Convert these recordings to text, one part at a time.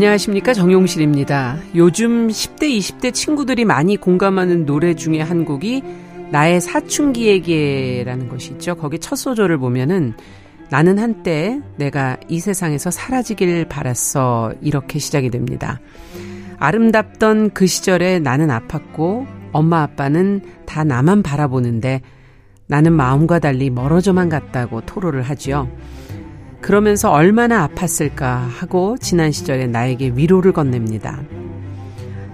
안녕하십니까 정용실입니다. 요즘 10대 20대 친구들이 많이 공감하는 노래 중에 한 곡이 나의 사춘기에게라는 것이 있죠. 거기 첫 소절을 보면은 나는 한때 내가 이 세상에서 사라지길 바랐어 이렇게 시작이 됩니다. 아름답던 그 시절에 나는 아팠고 엄마 아빠는 다 나만 바라보는데 나는 마음과 달리 멀어져만 갔다고 토로를 하지요. 그러면서 얼마나 아팠을까 하고 지난 시절에 나에게 위로를 건넵니다.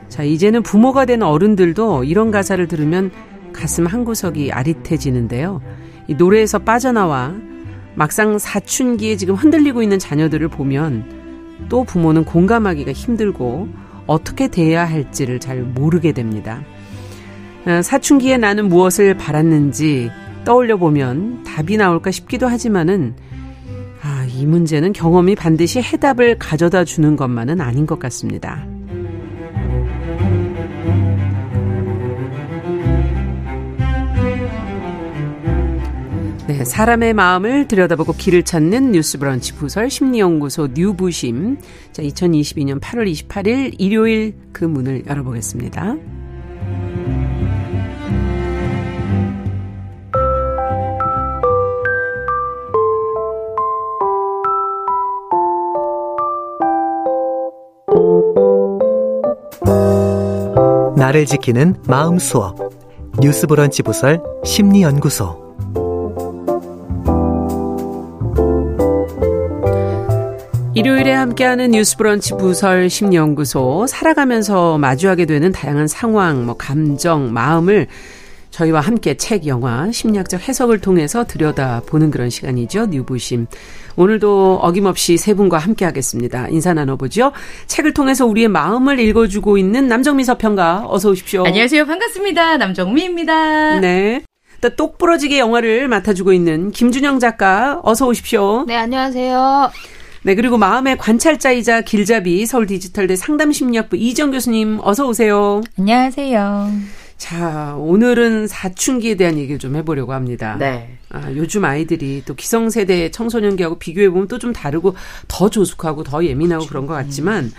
자, 이제는 부모가 된 어른들도 이런 가사를 들으면 가슴 한 구석이 아릿해지는데요. 이 노래에서 빠져나와 막상 사춘기에 지금 흔들리고 있는 자녀들을 보면 또 부모는 공감하기가 힘들고 어떻게 대해야 할지를 잘 모르게 됩니다. 어, 사춘기에 나는 무엇을 바랐는지 떠올려 보면 답이 나올까 싶기도 하지만은 아, 이 문제는 경험이 반드시 해답을 가져다 주는 것만은 아닌 것 같습니다. 네, 사람의 마음을 들여다보고 길을 찾는 뉴스 브런치 부설 심리연구소 뉴부심. 자, 2022년 8월 28일 일요일 그 문을 열어보겠습니다. 나를 지키는 마음 수업. 뉴스 브런치 부설 심리 연구소. 일요일에 함께하는 뉴스 브런치 부설 심리 연구소. 살아가면서 마주하게 되는 다양한 상황, 뭐 감정, 마음을 저희와 함께 책, 영화, 심리학적 해석을 통해서 들여다보는 그런 시간이죠. 뉴부심. 오늘도 어김없이 세 분과 함께 하겠습니다. 인사 나눠보죠. 책을 통해서 우리의 마음을 읽어주고 있는 남정미 서평가 어서 오십시오. 안녕하세요. 반갑습니다. 남정미입니다. 네. 또 똑부러지게 영화를 맡아주고 있는 김준영 작가 어서 오십시오. 네, 안녕하세요. 네, 그리고 마음의 관찰자이자 길잡이 서울 디지털대 상담심리학부 이정 교수님 어서 오세요. 안녕하세요. 자, 오늘은 사춘기에 대한 얘기를 좀 해보려고 합니다. 네. 아, 요즘 아이들이 또 기성세대 청소년기하고 비교해보면 또 좀 다르고 더 조숙하고 더 예민하고 그렇죠. 그런것 같지만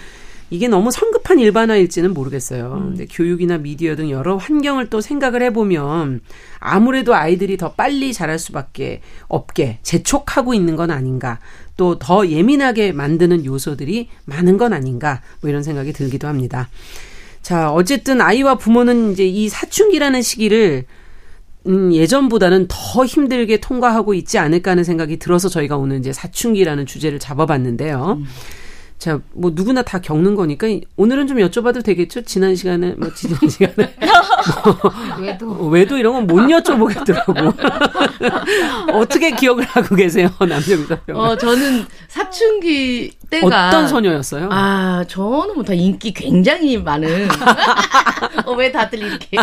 이게 너무 성급한 일반화일지는 모르겠어요. 음. 근데 교육이나 미디어 등 여러 환경을 또 생각을 해보면 아무래도 아이들이 더 빨리 자랄 수밖에 없게 재촉하고 있는 건 아닌가. 또 더 예민하게 만드는 요소들이 많은 건 아닌가. 뭐 이런 생각이 들기도 합니다. 자, 어쨌든 아이와 부모는 이제 이 사춘기라는 시기를 음, 예전보다는 더 힘들게 통과하고 있지 않을까 하는 생각이 들어서 저희가 오늘 이제 사춘기라는 주제를 잡아봤는데요. 음. 자, 뭐 누구나 다 겪는 거니까 오늘은 좀 여쭤봐도 되겠죠? 지난 시간에 뭐 지난 시간에 뭐 외도 외도 이런 건 못 여쭤보겠더라고. 어떻게 기억을 하고 계세요, 남정사 병? 어, 저는 사춘기 때가 어떤 소녀였어요? 아, 저는 뭐 다 인기 굉장히 많은. 어, 왜 다들 이렇게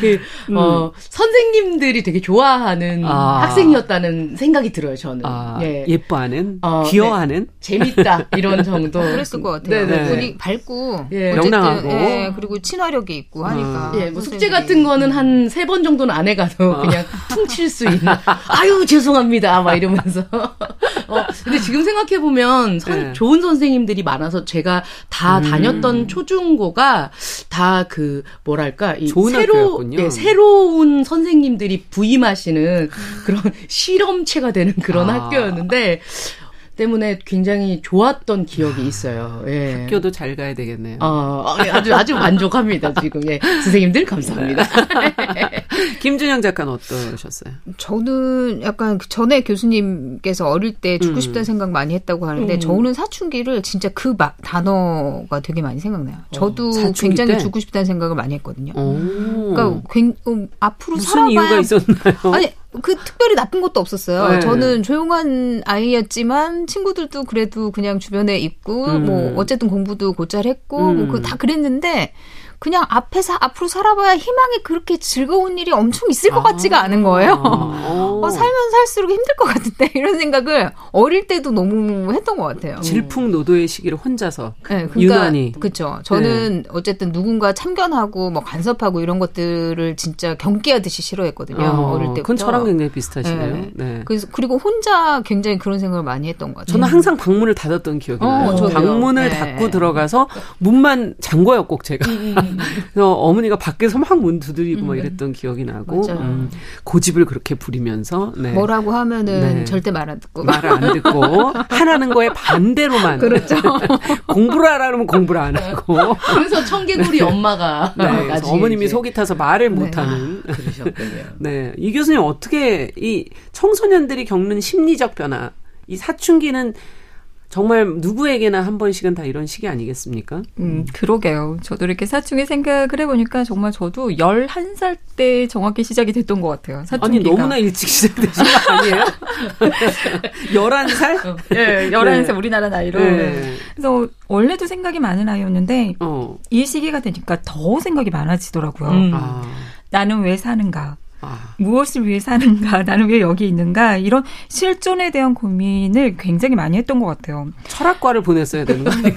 그, 음. 어, 선생님들이 되게 좋아하는 아. 학생이었다는 생각이 들어요, 저는. 아, 예. 예뻐하는, 어, 귀여워하는, 네. 재밌다 이런 정도. 그랬을 것 같아요. 네네. 분이 네. 밝고, 예. 명랑하고, 예, 그리고 친화력이 있고 하니까. 예, 뭐 숙제 같은 거는 한 세 번 정도는 안 해가도 어. 그냥 퉁칠 수 있는. 아유 죄송합니다, 막 이러면서. 어, 근데 지금 생각해 보면. 선, 네. 좋은 선생님들이 많아서 제가 다 음. 다녔던 초중고가 다 그 뭐랄까 이 새로 예, 새로운 선생님들이 부임하시는 그런 실험체가 되는 그런 아. 학교였는데 때문에 굉장히 좋았던 기억이 있어요. 예. 학교도 잘 가야 되겠네요. 어, 예, 아주 아주 만족합니다 지금. 예. 선생님들 감사합니다. 김준영 작가는 어떠셨어요? 저는 약간 그 전에 교수님께서 어릴 때 죽고 음. 싶다는 생각 많이 했다고 하는데 음. 저는 사춘기를 진짜 그 마, 단어가 되게 많이 생각나요. 어, 저도 어, 굉장히 때? 죽고 싶다는 생각을 많이 했거든요. 오. 그러니까 굉, 음, 앞으로 무슨 살아봐야 이유가 있었나요? 아니 그 특별히 나쁜 것도 없었어요. 네. 저는 조용한 아이였지만 친구들도 그래도 그냥 주변에 있고 음. 뭐 어쨌든 공부도 곧잘 했고 뭐 음. 뭐그 다 그랬는데 그냥 앞에서 앞으로 살아봐야 희망이 그렇게 즐거운 일이 엄청 있을 것 아. 같지가 않은 거예요. 어, 살면 살수록 힘들 것 같은데 이런 생각을 어릴 때도 너무 했던 것 같아요. 질풍노도의 시기를 혼자서 네, 그러니까, 유난히 그렇죠. 저는 네. 어쨌든 누군가 참견하고 뭐 간섭하고 이런 것들을 진짜 경계하듯이 싫어했거든요. 어, 릴 때부터. 그건 저랑 굉장히 비슷하시네요. 네. 네. 그래서 그리고 혼자 굉장히 그런 생각을 많이 했던 것 같아요. 저는 항상 방문을 닫았던 기억이 어, 나요. 어, 방문을 네. 닫고 들어가서 문만 잠궈요 꼭 제가. 음. 그래서 어머니가 밖에서 막 문 두드리고 음. 막 이랬던 기억이 나고 음, 고집을 그렇게 부리면서 네. 뭐라고 하면은 네. 절대 말 안 듣고 말을 안 듣고 하라는 거에 반대로만 그렇죠. 공부를 하라면 공부를 안 하고 그래서 청개구리 엄마가 네, 어머님이 속이 타서 말을 네. 못하는 그러셨군요. 네, 이 교수님 어떻게 이 청소년들이 겪는 심리적 변화 이 사춘기는 정말 누구에게나 한 번씩은 다 이런 시기 아니겠습니까? 음, 그러게요. 저도 이렇게 사춘기 생각을 해보니까 정말 저도 11살 때 정확히 시작이 됐던 것 같아요. 사춘기가. 아니, 너무나 일찍 시작되신 거 아니에요? 11살? 네, 11살 네. 우리나라 나이로. 네. 그래서 원래도 생각이 많은 아이였는데, 어. 이 시기가 되니까 더 생각이 많아지더라고요. 음. 아. 나는 왜 사는가? 아. 무엇을 위해 사는가, 나는 왜 여기 있는가, 이런 실존에 대한 고민을 굉장히 많이 했던 것 같아요. 철학과를 보냈어야 되는 거예요.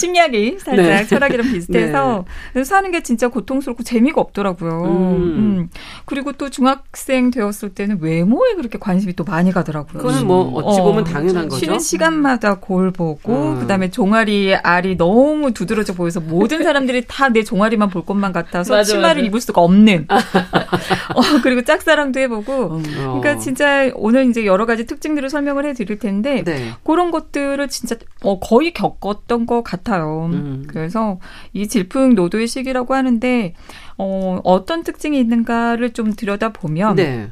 심리학이 살짝 네. 철학이랑 비슷해서 네. 사는 게 진짜 고통스럽고 재미가 없더라고요. 음. 음. 그리고 또 중학생 되었을 때는 외모에 그렇게 관심이 또 많이 가더라고요. 그거는 뭐 어찌 보면 어, 당연한 거죠. 쉬는 시간마다 거울 보고 음. 그다음에 종아리 알이 너무 두드러져 보여서 모든 사람들이 다 내 종아리만 볼 것만 같아서 맞아, 치마를 맞아. 입을 수가 없는 어, 그리고 짝사랑도 해보고. 음. 그러니까 진짜 오늘 이제 여러 가지 특징들을 설명을 해드릴 텐데 네. 그런 것들을 진짜 어, 거의 겪었던 것 같아 요. 음. 그래서 이 질풍노도의 시기라고 하는데 어, 어떤 특징이 있는가를 좀 들여다 보면. 네.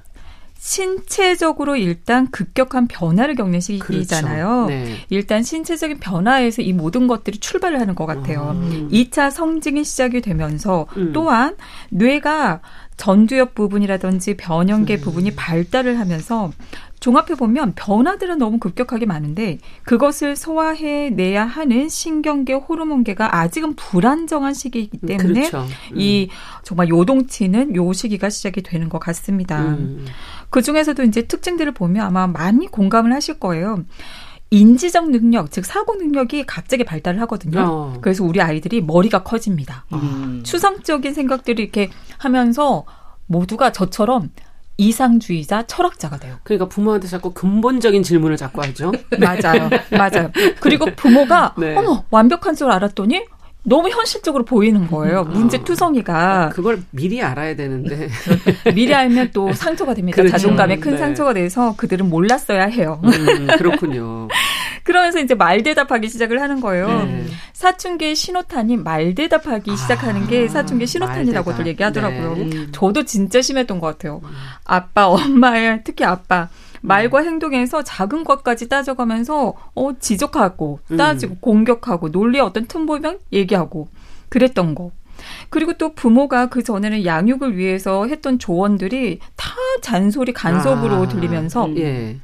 신체적으로 일단 급격한 변화를 겪는 시기잖아요. 그렇죠. 네. 일단 신체적인 변화에서 이 모든 것들이 출발을 하는 것 같아요. 음. 2차 성징이 시작이 되면서 음. 또한 뇌가 전두엽 부분이라든지 변형계 음. 부분이 발달을 하면서 종합해 보면 변화들은 너무 급격하게 많은데 그것을 소화해 내야 하는 신경계 호르몬계가 아직은 불안정한 시기이기 때문에 그렇죠. 음. 이 정말 요동치는 요 시기가 시작이 되는 것 같습니다. 음. 그 중에서도 이제 특징들을 보면 아마 많이 공감을 하실 거예요. 인지적 능력, 즉 사고 능력이 갑자기 발달을 하거든요. 어. 그래서 우리 아이들이 머리가 커집니다. 음. 추상적인 생각들을 이렇게 하면서 모두가 저처럼 이상주의자, 철학자가 돼요. 그러니까 부모한테 자꾸 근본적인 질문을 자꾸 하죠. 맞아요. 맞아요. 그리고 부모가 네. 어머 완벽한 줄 알았더니 너무 현실적으로 보이는 거예요. 음. 문제 투성이가. 아, 그걸 미리 알아야 되는데. 미리 알면 또 상처가 됩니다. 그렇죠. 자존감에 큰 네. 상처가 돼서 그들은 몰랐어야 해요. 음, 그렇군요. 그러면서 이제 말 대답하기 시작을 하는 거예요. 네. 사춘기 신호탄이 말 대답하기 아, 시작하는 게 사춘기 신호탄이라고들 얘기하더라고요. 네. 저도 진짜 심했던 것 같아요. 음. 아빠, 엄마의 특히 아빠. 말과 행동에서 작은 것까지 따져가면서 어 지적하고 음. 따지고 음. 공격하고 논리의 어떤 틈 보면 얘기하고 그랬던 거. 그리고 또 부모가 그 전에는 양육을 위해서 했던 조언들이 다 잔소리 간섭으로 아, 들리면서 음. 예.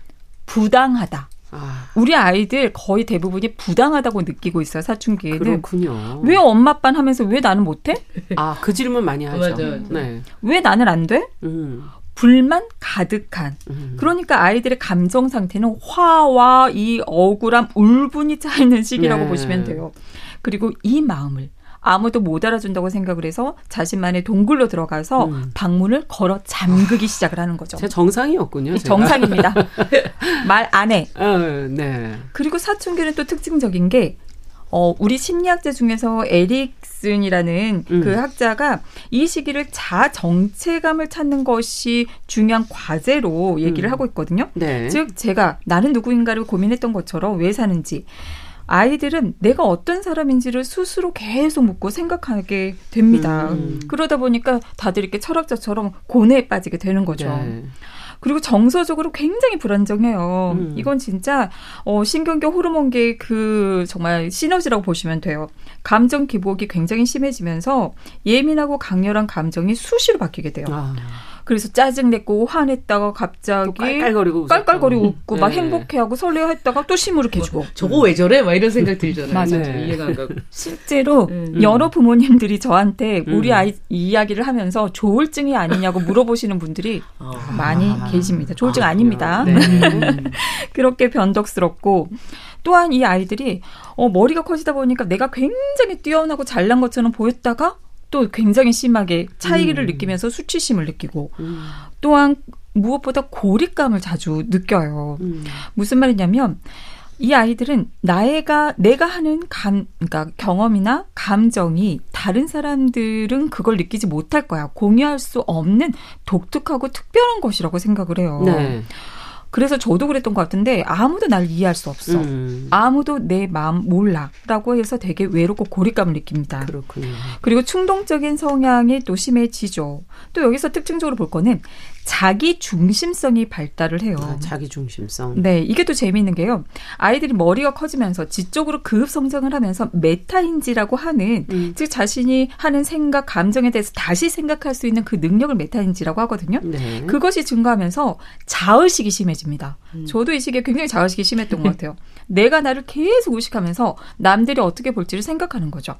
부당하다. 아. 우리 아이들 거의 대부분이 부당하다고 느끼고 있어요 사춘기에는. 그렇군요. 왜 엄마 아빠는 하면서 왜 나는 못해? 아그 질문 많이 하죠. 맞아, 맞아. 네. 왜 나는 안 돼? 음. 불만 가득한. 음. 그러니까 아이들의 감정 상태는 화와 이 억울함, 울분이 차 있는 시기라고 네. 보시면 돼요. 그리고 이 마음을 아무도 못 알아준다고 생각을 해서 자신만의 동굴로 들어가서 음. 방문을 걸어 잠그기 시작을 하는 거죠. 제 정상이었군요. 제가. 정상입니다. 말 안 해. 어, 네. 그리고 사춘기는 또 특징적인 게 어, 우리 심리학자 중에서 에릭슨이라는 음. 그 학자가 이 시기를 자 정체감을 찾는 것이 중요한 과제로 얘기를 음. 하고 있거든요. 네. 즉, 제가 나는 누구인가를 고민했던 것처럼 왜 사는지. 아이들은 내가 어떤 사람인지를 스스로 계속 묻고 생각하게 됩니다. 음. 그러다 보니까 다들 이렇게 철학자처럼 고뇌에 빠지게 되는 거죠. 네. 그리고 정서적으로 굉장히 불안정해요. 음. 이건 진짜 어 신경계 호르몬계 그 정말 시너지라고 보시면 돼요. 감정 기복이 굉장히 심해지면서 예민하고 강렬한 감정이 수시로 바뀌게 돼요. 아. 그래서 짜증냈고 화냈다가 갑자기 깔깔거리고 깔깔거리고 웃고 네. 막 행복해하고 설레했다가 또 시무룩해주고 뭐, 저거 왜 저래? 막 이런 생각 들잖아요. 맞아요. 네. 이해가 안 가고. 실제로 음. 여러 부모님들이 저한테 우리 음. 아이 이야기를 하면서 조울증이 아니냐고 물어보시는 분들이 아. 많이 계십니다. 조울증 아, 닙니다 네. 그렇게 변덕스럽고 또한 이 아이들이 어, 머리가 커지다 보니까 내가 굉장히 뛰어나고 잘난 것처럼 보였다가 또 굉장히 심하게 차이를 음. 느끼면서 수치심을 느끼고 음. 또한 무엇보다 고립감을 자주 느껴요. 음. 무슨 말이냐면 이 아이들은 나애가 내가 하는 감 그러니까 경험이나 감정이 다른 사람들은 그걸 느끼지 못할 거야. 공유할 수 없는 독특하고 특별한 것이라고 생각을 해요. 네. 그래서 저도 그랬던 것 같은데 아무도 날 이해할 수 없어. 음. 아무도 내 마음 몰라라고 해서 되게 외롭고 고립감을 느낍니다. 그렇군요. 그리고 충동적인 성향이 또 심해지죠. 또 여기서 특징적으로 볼 거는 자기 중심성이 발달을 해요. 아, 자기 중심성. 네, 이게 또 재미있는 게요. 아이들이 머리가 커지면서 지적으로 급급 성장을 하면서 메타인지라고 하는 음. 즉 자신이 하는 생각, 감정에 대해서 다시 생각할 수 있는 그 능력을 메타인지라고 하거든요. 네. 그것이 증가하면서 자의식이 심해집니다. 음. 저도 이 시기에 굉장히 자의식이 심했던 것 같아요. 내가 나를 계속 의식하면서 남들이 어떻게 볼지를 생각하는 거죠.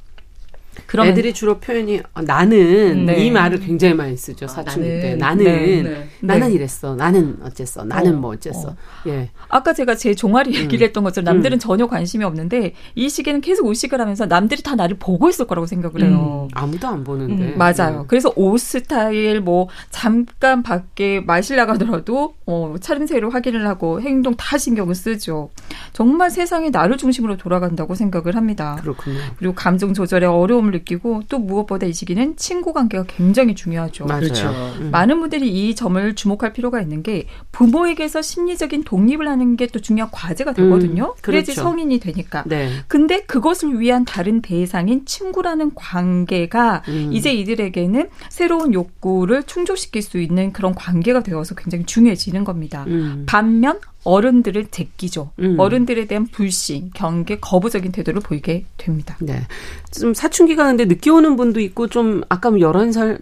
그럼 애들이 주로 표현이 어, 나는 네. 이 말을 굉장히 많이 쓰죠 아, 사춘기 나는, 때 나는 네, 네. 나는 네. 이랬어 나는 어쨌어 나는 어, 뭐 어쨌어 어. 예 아까 제가 제 종아리 음. 얘기를 음. 했던 것처럼 남들은 음. 전혀 관심이 없는데 이 시기에는 계속 의식을 하면서 남들이 다 나를 보고 있을 거라고 생각을 해요 음. 아무도 안 보는데 음, 맞아요 음. 그래서 옷 스타일 뭐 잠깐 밖에 마실 나가더라도 어, 차림새를 확인을 하고 행동 다 신경을 쓰죠 정말 세상이 나를 중심으로 돌아간다고 생각을 합니다 그렇군요 그리고 감정 조절에 어려움 을 느끼고 또 무엇보다 이 시기는 친구 관계가 굉장히 중요하죠. 맞아요. 그렇죠. 음. 많은 분들이 이 점을 주목할 필요가 있는 게 부모에게서 심리적인 독립을 하는 게 또 중요한 과제가 되거든요. 음, 그렇죠. 그래야지 성인이 되니까. 네. 근데 그것을 위한 다른 대상인 친구라는 관계가 음. 이제 이들에게는 새로운 욕구를 충족시킬 수 있는 그런 관계가 되어서 굉장히 중요해지는 겁니다. 음. 반면 어른들을 제끼죠. 음. 어른들에 대한 불신, 경계, 거부적인 태도를 보이게 됩니다. 네. 좀 사춘기가 근데 늦게 오는 분도 있고 좀 아까 11살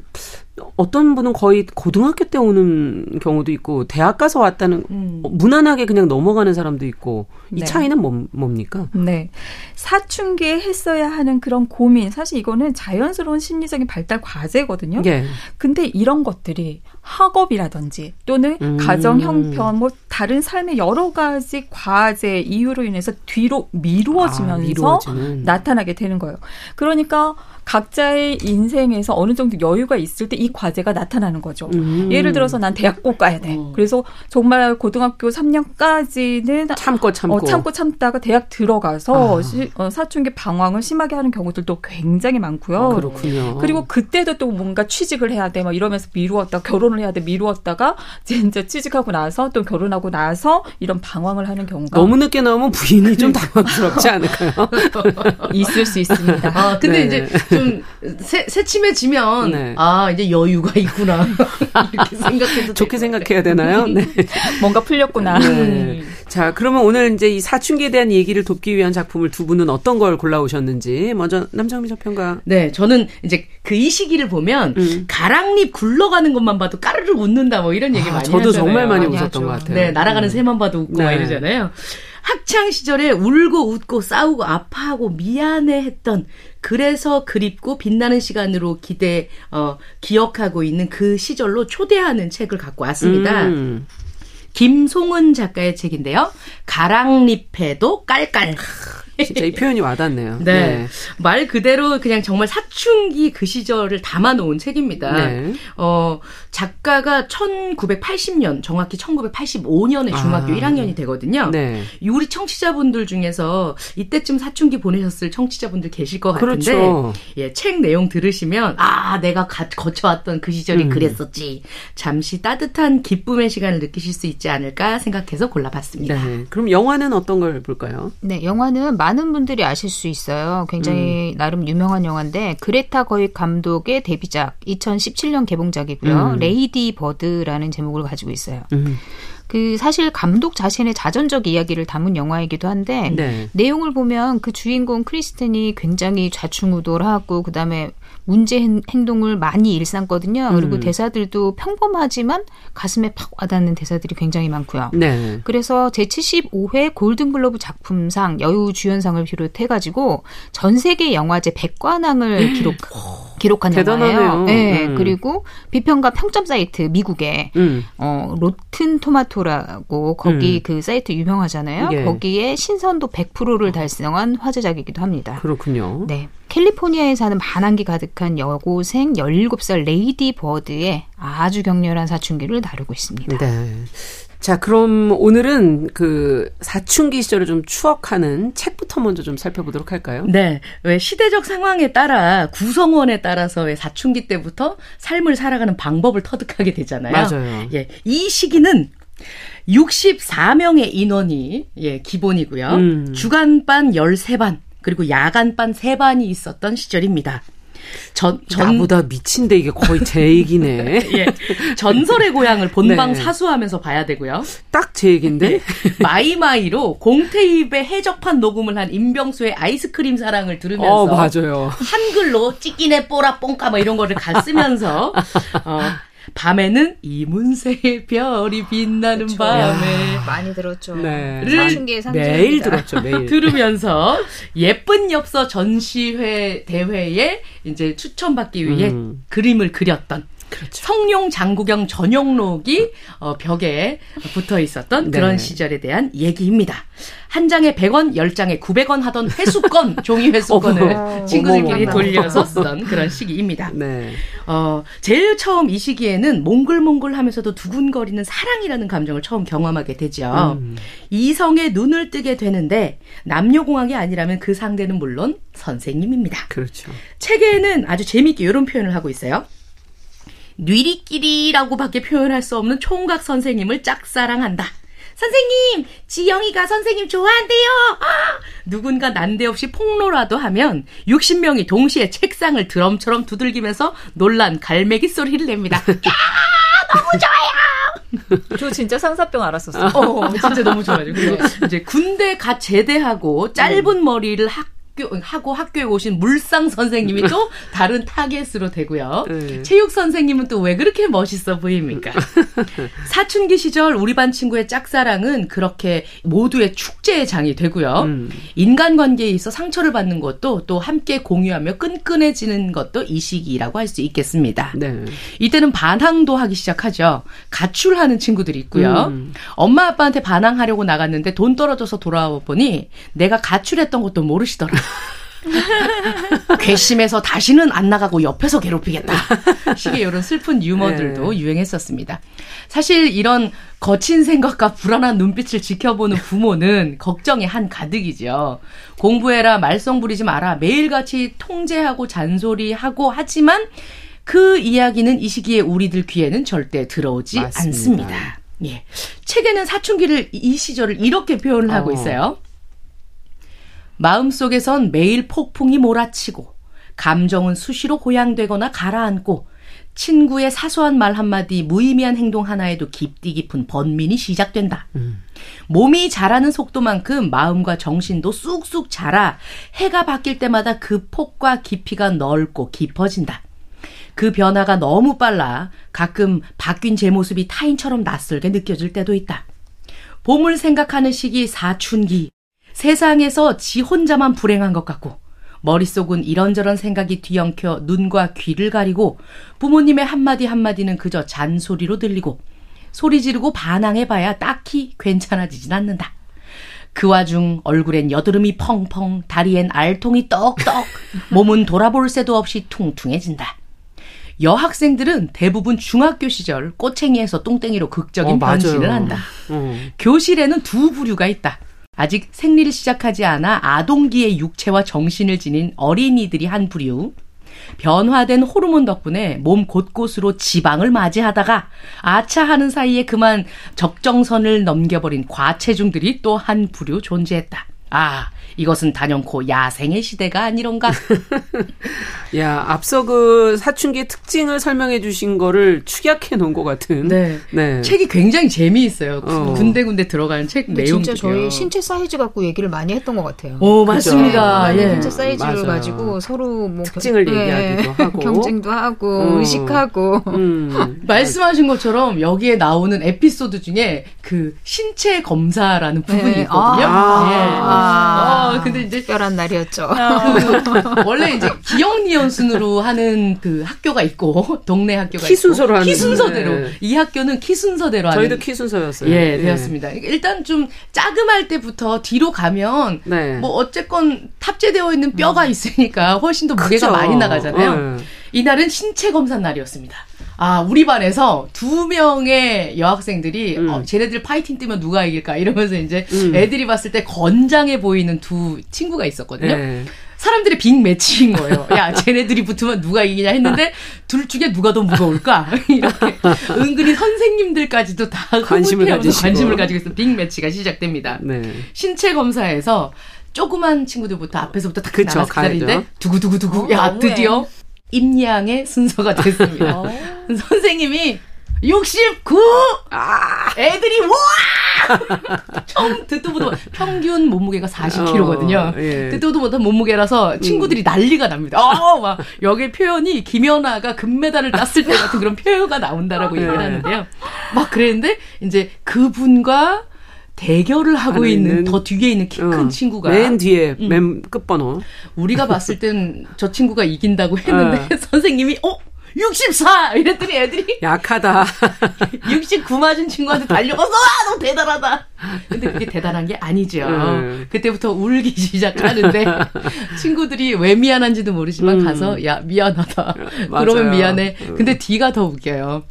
어떤 분은 거의 고등학교 때 오는 경우도 있고 대학 가서 왔다는 음. 무난하게 그냥 넘어가는 사람도 있고 이 네. 차이는 뭐, 뭡니까? 네. 사춘기에 했어야 하는 그런 고민 사실 이거는 자연스러운 심리적인 발달 과제거든요. 예. 근데 이런 것들이 학업이라든지 또는 음. 가정 형편 뭐 다른 삶의 여러 가지 과제 이유로 인해서 뒤로 미루어지면서 아, 나타나게 되는 거예요. 그러니까 각자의 인생에서 어느 정도 여유가 있을 때이 과제가 나타나는 거죠. 음. 예를 들어서 난 대학 꼭 가야 돼. 어. 그래서 정말 고등학교 3년까지는 참고 참고 어, 참고 참다가 대학 들어가서 아. 시, 어, 사춘기 방황을 심하게 하는 경우들도 굉장히 많고요. 아, 그렇군요. 그리고 그때도 또 뭔가 취직을 해야 돼. 막 이러면서 미루었다 결혼을 해야 돼. 미루었다가 진짜 취직하고 나서 또 결혼하고 나서 이런 방황을 하는 경우가 너무 늦게 나오면 부인이 좀 당황스럽지 않을까요? 있을 수 있습니다. 아, 근데 네. 이제 좀 새, 새침해지면 네. 아 이제 여유가 있구나 이렇게 생각해도 좋게 생각해야 되나요? 네. 뭔가 풀렸구나. 네. 자 그러면 오늘 이제 이 사춘기에 대한 얘기를 돕기 위한 작품을 두 분은 어떤 걸 골라오셨는지 먼저 남정미 저평가. 네, 저는 이제 그 이 시기를 보면 음. 가랑잎 굴러가는 것만 봐도 까르르 웃는다 뭐 이런 얘기 아, 많이 저도 하잖아요. 정말 많이, 웃었던. 것 같아요. 네, 날아가는 음. 새만 봐도 웃고 네. 막 이러잖아요. 학창 시절에 울고 웃고 싸우고 아파하고 미안해했던 그래서 그립고 빛나는 시간으로 기대 어 기억하고 있는 그 시절로 초대하는 책을 갖고 왔습니다. 음. 김송은 작가의 책인데요. 가랑잎에도 깔깔. 진짜 이 표현이 와닿네요. 네. 네. 말 그대로 그냥 정말 사춘기 그 시절을 담아놓은 책입니다. 네. 어, 작가가 1980년, 정확히 1985년에 중학교 아. 1학년이 되거든요. 네. 우리 청취자분들 중에서 이때쯤 사춘기 보내셨을 청취자분들 계실 것 같은데, 그렇죠. 예, 책 내용 들으시면, 아, 내가 가, 거쳐왔던 그 시절이 음. 그랬었지. 잠시 따뜻한 기쁨의 시간을 느끼실 수 있지 않을까 생각해서 골라봤습니다. 네. 그럼 영화는 어떤 걸 볼까요? 네, 영화는 많은 분들이 아실 수 있어요. 굉장히 음. 나름 유명한 영화인데 그레타 거익 감독의 데뷔작 2017년 개봉작이고요. 음. 레이디 버드라는 제목을 가지고 있어요. 음. 그 사실 감독 자신의 자전적 이야기를 담은 영화이기도 한데 네. 내용을 보면 그 주인공 크리스텐이 굉장히 좌충우돌하고 그다음에 문제 행동을 많이 일삼거든요. 그리고 음. 대사들도 평범하지만 가슴에 팍 와닿는 대사들이 굉장히 많고요. 네. 그래서 제 75회 골든글로브 작품상 여우주연상을 비롯해가지고 전 세계 영화제 100관왕을 기록 기록한 대단하네요. 영화예요. 네. 음. 그리고 비평가 평점 사이트 미국에 음. 어 로튼 토마토라고 거기 음. 그 사이트 유명하잖아요. 예. 거기에 신선도 100%를 달성한 화제작이기도 합니다. 그렇군요. 네. 캘리포니아에 사는 반항기 가득한 여고생 17살 레이디 버드의 아주 격렬한 사춘기를 다루고 있습니다. 네. 자, 그럼 오늘은 그 사춘기 시절을 좀 추억하는 책부터 먼저 좀 살펴보도록 할까요? 네. 왜 시대적 상황에 따라 구성원에 따라서 왜 사춘기 때부터 삶을 살아가는 방법을 터득하게 되잖아요. 맞아요. 예. 이 시기는 64명의 인원이 예, 기본이고요. 음. 주간반 13반, 그리고 야간반 3반이 있었던 시절입니다. 전, 전 나보다 미친데 이게 거의 제 얘기네. 예. 전설의 고향을 본방 네. 사수하면서 봐야 되고요. 딱 제 얘기인데. 네. 마이마이로 공태입에 해적판 녹음을 한 임병수의 아이스크림 사랑을 들으면서 어, 맞아요. 한글로 찌끼네 뽀라 뽕까 뭐 이런 거를 가 쓰면서 어, 밤에는 이문세의 별이 빛나는 그렇죠. 밤에 많이 들었죠. 네. 매일 들었죠. 매일 들으면서 예쁜 엽서 전시회 대회에 이제 추천받기 위해 음. 그림을 그렸던 그렇죠. 성룡 장구경 전용록이 어, 벽에 붙어 있었던 네. 그런 시절에 대한 얘기입니다. 한 장에 100원, 10장에 900원 하던 회수권, 종이 회수권을 친구들끼리 돌려서 쓰던 그런 시기입니다. 네. 어, 제일 처음 이 시기에는 몽글몽글 하면서도 두근거리는 사랑이라는 감정을 처음 경험하게 되죠. 음. 이성의 눈을 뜨게 되는데 남녀공학이 아니라면 그 상대는 물론 선생님입니다. 그렇죠. 책에는 아주 재미있게 이런 표현을 하고 있어요. 뉘리끼리라고밖에 표현할 수 없는 총각 선생님을 짝사랑한다. 선생님, 지영이가 선생님 좋아한대요. 아! 누군가 난데없이 폭로라도 하면 60명이 동시에 책상을 드럼처럼 두들기면서 놀란 갈매기 소리를 냅니다. 야, 너무 좋아요. 저 진짜 상사병 알았었어요. 어, 진짜 너무 좋아요. 그리고 이제 군대 갓 제대하고 짧은 음. 머리를 학 학교 하고 학교에 오신 물상 선생님이 또 다른 타겟으로 되고요. 네. 체육 선생님은 또 왜 그렇게 멋있어 보입니까? 사춘기 시절 우리 반 친구의 짝사랑은 그렇게 모두의 축제의 장이 되고요. 음. 인간관계에 있어 상처를 받는 것도 또 함께 공유하며 끈끈해지는 것도 이 시기라고 할 수 있겠습니다. 네. 이때는 반항도 하기 시작하죠. 가출하는 친구들이 있고요. 음. 엄마 아빠한테 반항하려고 나갔는데 돈 떨어져서 돌아와 보니 내가 가출했던 것도 모르시더라. 괘씸해서 다시는 안 나가고 옆에서 괴롭히겠다. 식의 이런 슬픈 유머들도 네. 유행했었습니다. 사실 이런 거친 생각과 불안한 눈빛을 지켜보는 부모는 걱정이 한 가득이죠. 공부해라, 말썽 부리지 마라, 매일같이 통제하고 잔소리하고 하지만 그 이야기는 이 시기에 우리들 귀에는 절대 들어오지 맞습니다. 않습니다. 예. 책에는 사춘기를 이 시절을 이렇게 표현을 어. 하고 있어요. 마음속에선 매일 폭풍이 몰아치고 감정은 수시로 고양되거나 가라앉고 친구의 사소한 말 한마디, 무의미한 행동 하나에도 깊디 깊은 번민이 시작된다. 음. 몸이 자라는 속도만큼 마음과 정신도 쑥쑥 자라 해가 바뀔 때마다 그 폭과 깊이가 넓고 깊어진다. 그 변화가 너무 빨라 가끔 바뀐 제 모습이 타인처럼 낯설게 느껴질 때도 있다. 봄을 생각하는 시기 사춘기, 세상에서 지 혼자만 불행한 것 같고 머릿속은 이런저런 생각이 뒤엉켜 눈과 귀를 가리고 부모님의 한마디 한마디는 그저 잔소리로 들리고 소리 지르고 반항해봐야 딱히 괜찮아지진 않는다. 그 와중 얼굴엔 여드름이 펑펑, 다리엔 알통이 떡떡, 몸은 돌아볼 새도 없이 퉁퉁해진다. 여학생들은 대부분 중학교 시절 꼬챙이에서 똥땡이로 극적인 어, 변신을 한다. 음. 교실에는 두 부류가 있다. 아직 생리를 시작하지 않아 아동기의 육체와 정신을 지닌 어린이들이 한 부류. 변화된 호르몬 덕분에 몸 곳곳으로 지방을 맞이하다가 아차하는 사이에 그만 적정선을 넘겨버린 과체중들이 또 한 부류 존재했다. 아, 이것은 단연코 야생의 시대가 아니런가? 야, 앞서 그 사춘기의 특징을 설명해 주신 거를 축약해 놓은 것 같은. 네. 네. 책이 굉장히 재미있어요. 어. 군데군데 들어가는 책 내용. 진짜 저희 신체 사이즈 갖고 얘기를 많이 했던 것 같아요. 오, 맞습니다. 예. 신체 사이즈를 맞아. 가지고 서로 뭐 특징을 경, 얘기하기도 예. 하고 경쟁도 하고 어. 의식하고. 음. 말씀하신 것처럼 여기에 나오는 에피소드 중에 그 신체 검사라는 부분이 네. 있거든요. 아. 예. 아. 어, 근데 이제 특별한 날이었죠. 그, 원래 이제 기역니은 순으로 하는 그 학교가 있고 동네 학교가 키 순서로 하는 키 순서대로 네. 이 학교는 키 순서대로 하는 저희도 키 순서였어요. 예, 되었습니다. 일단 좀 쪼끄만할 때부터 뒤로 가면 네. 뭐 어쨌건 탑재되어 있는 뼈가 음. 있으니까 훨씬 더 무게가 그쵸. 많이 나가잖아요. 네. 이날은 신체 검사 날이었습니다. 아, 우리 반에서 두 명의 여학생들이 음. 어, 쟤네들 파이팅 뜨면 누가 이길까 이러면서 이제 음. 애들이 봤을 때 건장해 보이는 두 친구가 있었거든요. 네. 사람들이 빅 매치인 거예요. 야, 쟤네들이 붙으면 누가 이기냐 했는데 둘 중에 누가 더 무거울까? 이렇게 은근히 선생님들까지도 다 관심을 가지고 관심을 가지고 있어 빅 매치가 시작됩니다. 네. 신체 검사에서 조그만 친구들부터 앞에서부터 딱 나가서 기다리는데 두구두구두구 어, 야 드디어 임양의 순서가 됐습니다. 어. 선생님이 69! 아, 애들이 와! 처음 듣도 보도 평균 몸무게가 40kg거든요. 어, 예. 듣도 못한 몸무게라서 친구들이 음. 난리가 납니다. 어, 막 여기 표현이 김연아가 금메달을 땄을 때 같은 그런 표현가 나온다라고 얘기를 예. 하는데요. 막 그랬는데 이제 그분과 대결을 하고 있는, 있는, 더 뒤에 있는 키큰 어, 친구가 맨 뒤에 음. 맨 끝번호 우리가 봤을 땐 저 친구가 이긴다고 했는데 어. 선생님이 어 64! 이랬더니 애들이. 약하다. 69 맞은 친구한테 달려가서, 아, 너무 대단하다! 근데 그게 대단한 게 아니죠. 음. 그때부터 울기 시작하는데, 친구들이 왜 미안한지도 모르지만 음. 가서, 야, 미안하다. 맞아요. 그러면 미안해. 근데 D가 더 웃겨요.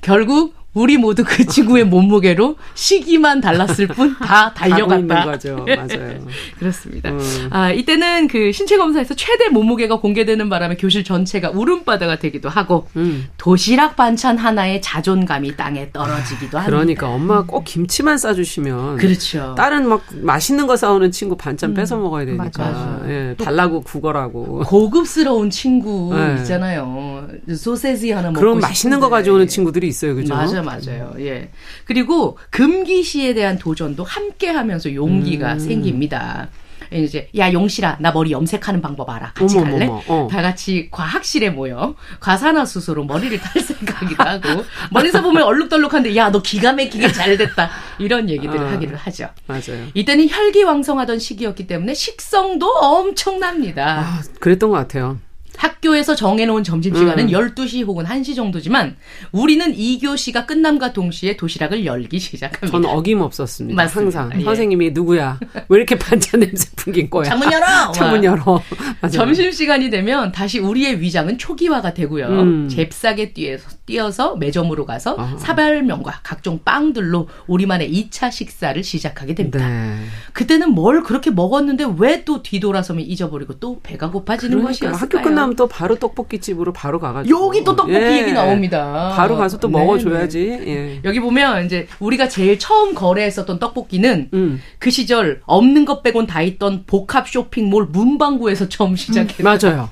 결국 우리 모두 그 친구의 몸무게로 시기만 달랐을 뿐 다 달려갔다. 거죠. 맞아요. 그렇습니다. 음. 아, 이때는 그 신체 검사에서 최대 몸무게가 공개되는 바람에 교실 전체가 울음바다가 되기도 하고 음. 도시락 반찬 하나에 자존감이 땅에 떨어지기도 합니다. 그러니까 엄마가 꼭 김치만 싸주시면 그렇죠. 다른 막 맛있는 거 싸오는 친구 반찬 음. 뺏어 먹어야 되니까 맞아. 예, 달라고 구걸하고 고급스러운 친구 네. 있잖아요. 소세지 하나 먹고 그런 맛있는 거 가져오는 친구들이 있어요, 그죠? 맞아, 맞아요. 예. 그리고 금기시에 대한 도전도 함께 하면서 용기가 음. 생깁니다. 이제 야 용실아 나 머리 염색하는 방법 알아 같이 어머, 갈래? 어머, 어. 다 같이 과학실에 모여 과산화 수소로 머리를 탈색하기도 하고 멀리서 보면 얼룩덜룩한데 야 너 기가 막히게 잘 됐다 이런 얘기들을 아, 하기를 하죠. 맞아요. 이때는 혈기왕성하던 시기였기 때문에 식성도 엄청납니다. 아, 그랬던 것 같아요. 학교에서 정해놓은 점심시간은 음. 12시 혹은 1시 정도지만 우리는 2교시가 끝남과 동시에 도시락을 열기 시작합니다. 전 어김없었습니다. 맞습니다. 항상. 예. 선생님이 누구야? 왜 이렇게 반찬 냄새 풍긴 거야? 창문 열어! 창문 열어. 점심시간이 되면 다시 우리의 위장은 초기화가 되고요. 음. 잽싸게 뛰어서, 뛰어서 매점으로 가서 아. 사발면과 각종 빵들로 우리만의 2차 식사를 시작하게 됩니다. 네. 그때는 뭘 그렇게 먹었는데 왜 또 뒤돌아서면 잊어버리고 또 배가 고파지는 그러니까 것이었을까요? 학교 끝나 면 하면 또 바로 떡볶이 집으로 바로 가가지고 여기 또 떡볶이 예. 얘기 나옵니다. 바로 가서 또 네, 먹어줘야지. 네. 예. 여기 보면 이제 우리가 제일 처음 거래했었던 떡볶이는 음. 그 시절 없는 것 빼곤 다 있던 복합 쇼핑몰 문방구에서 처음 시작했어요. 음, 맞아요.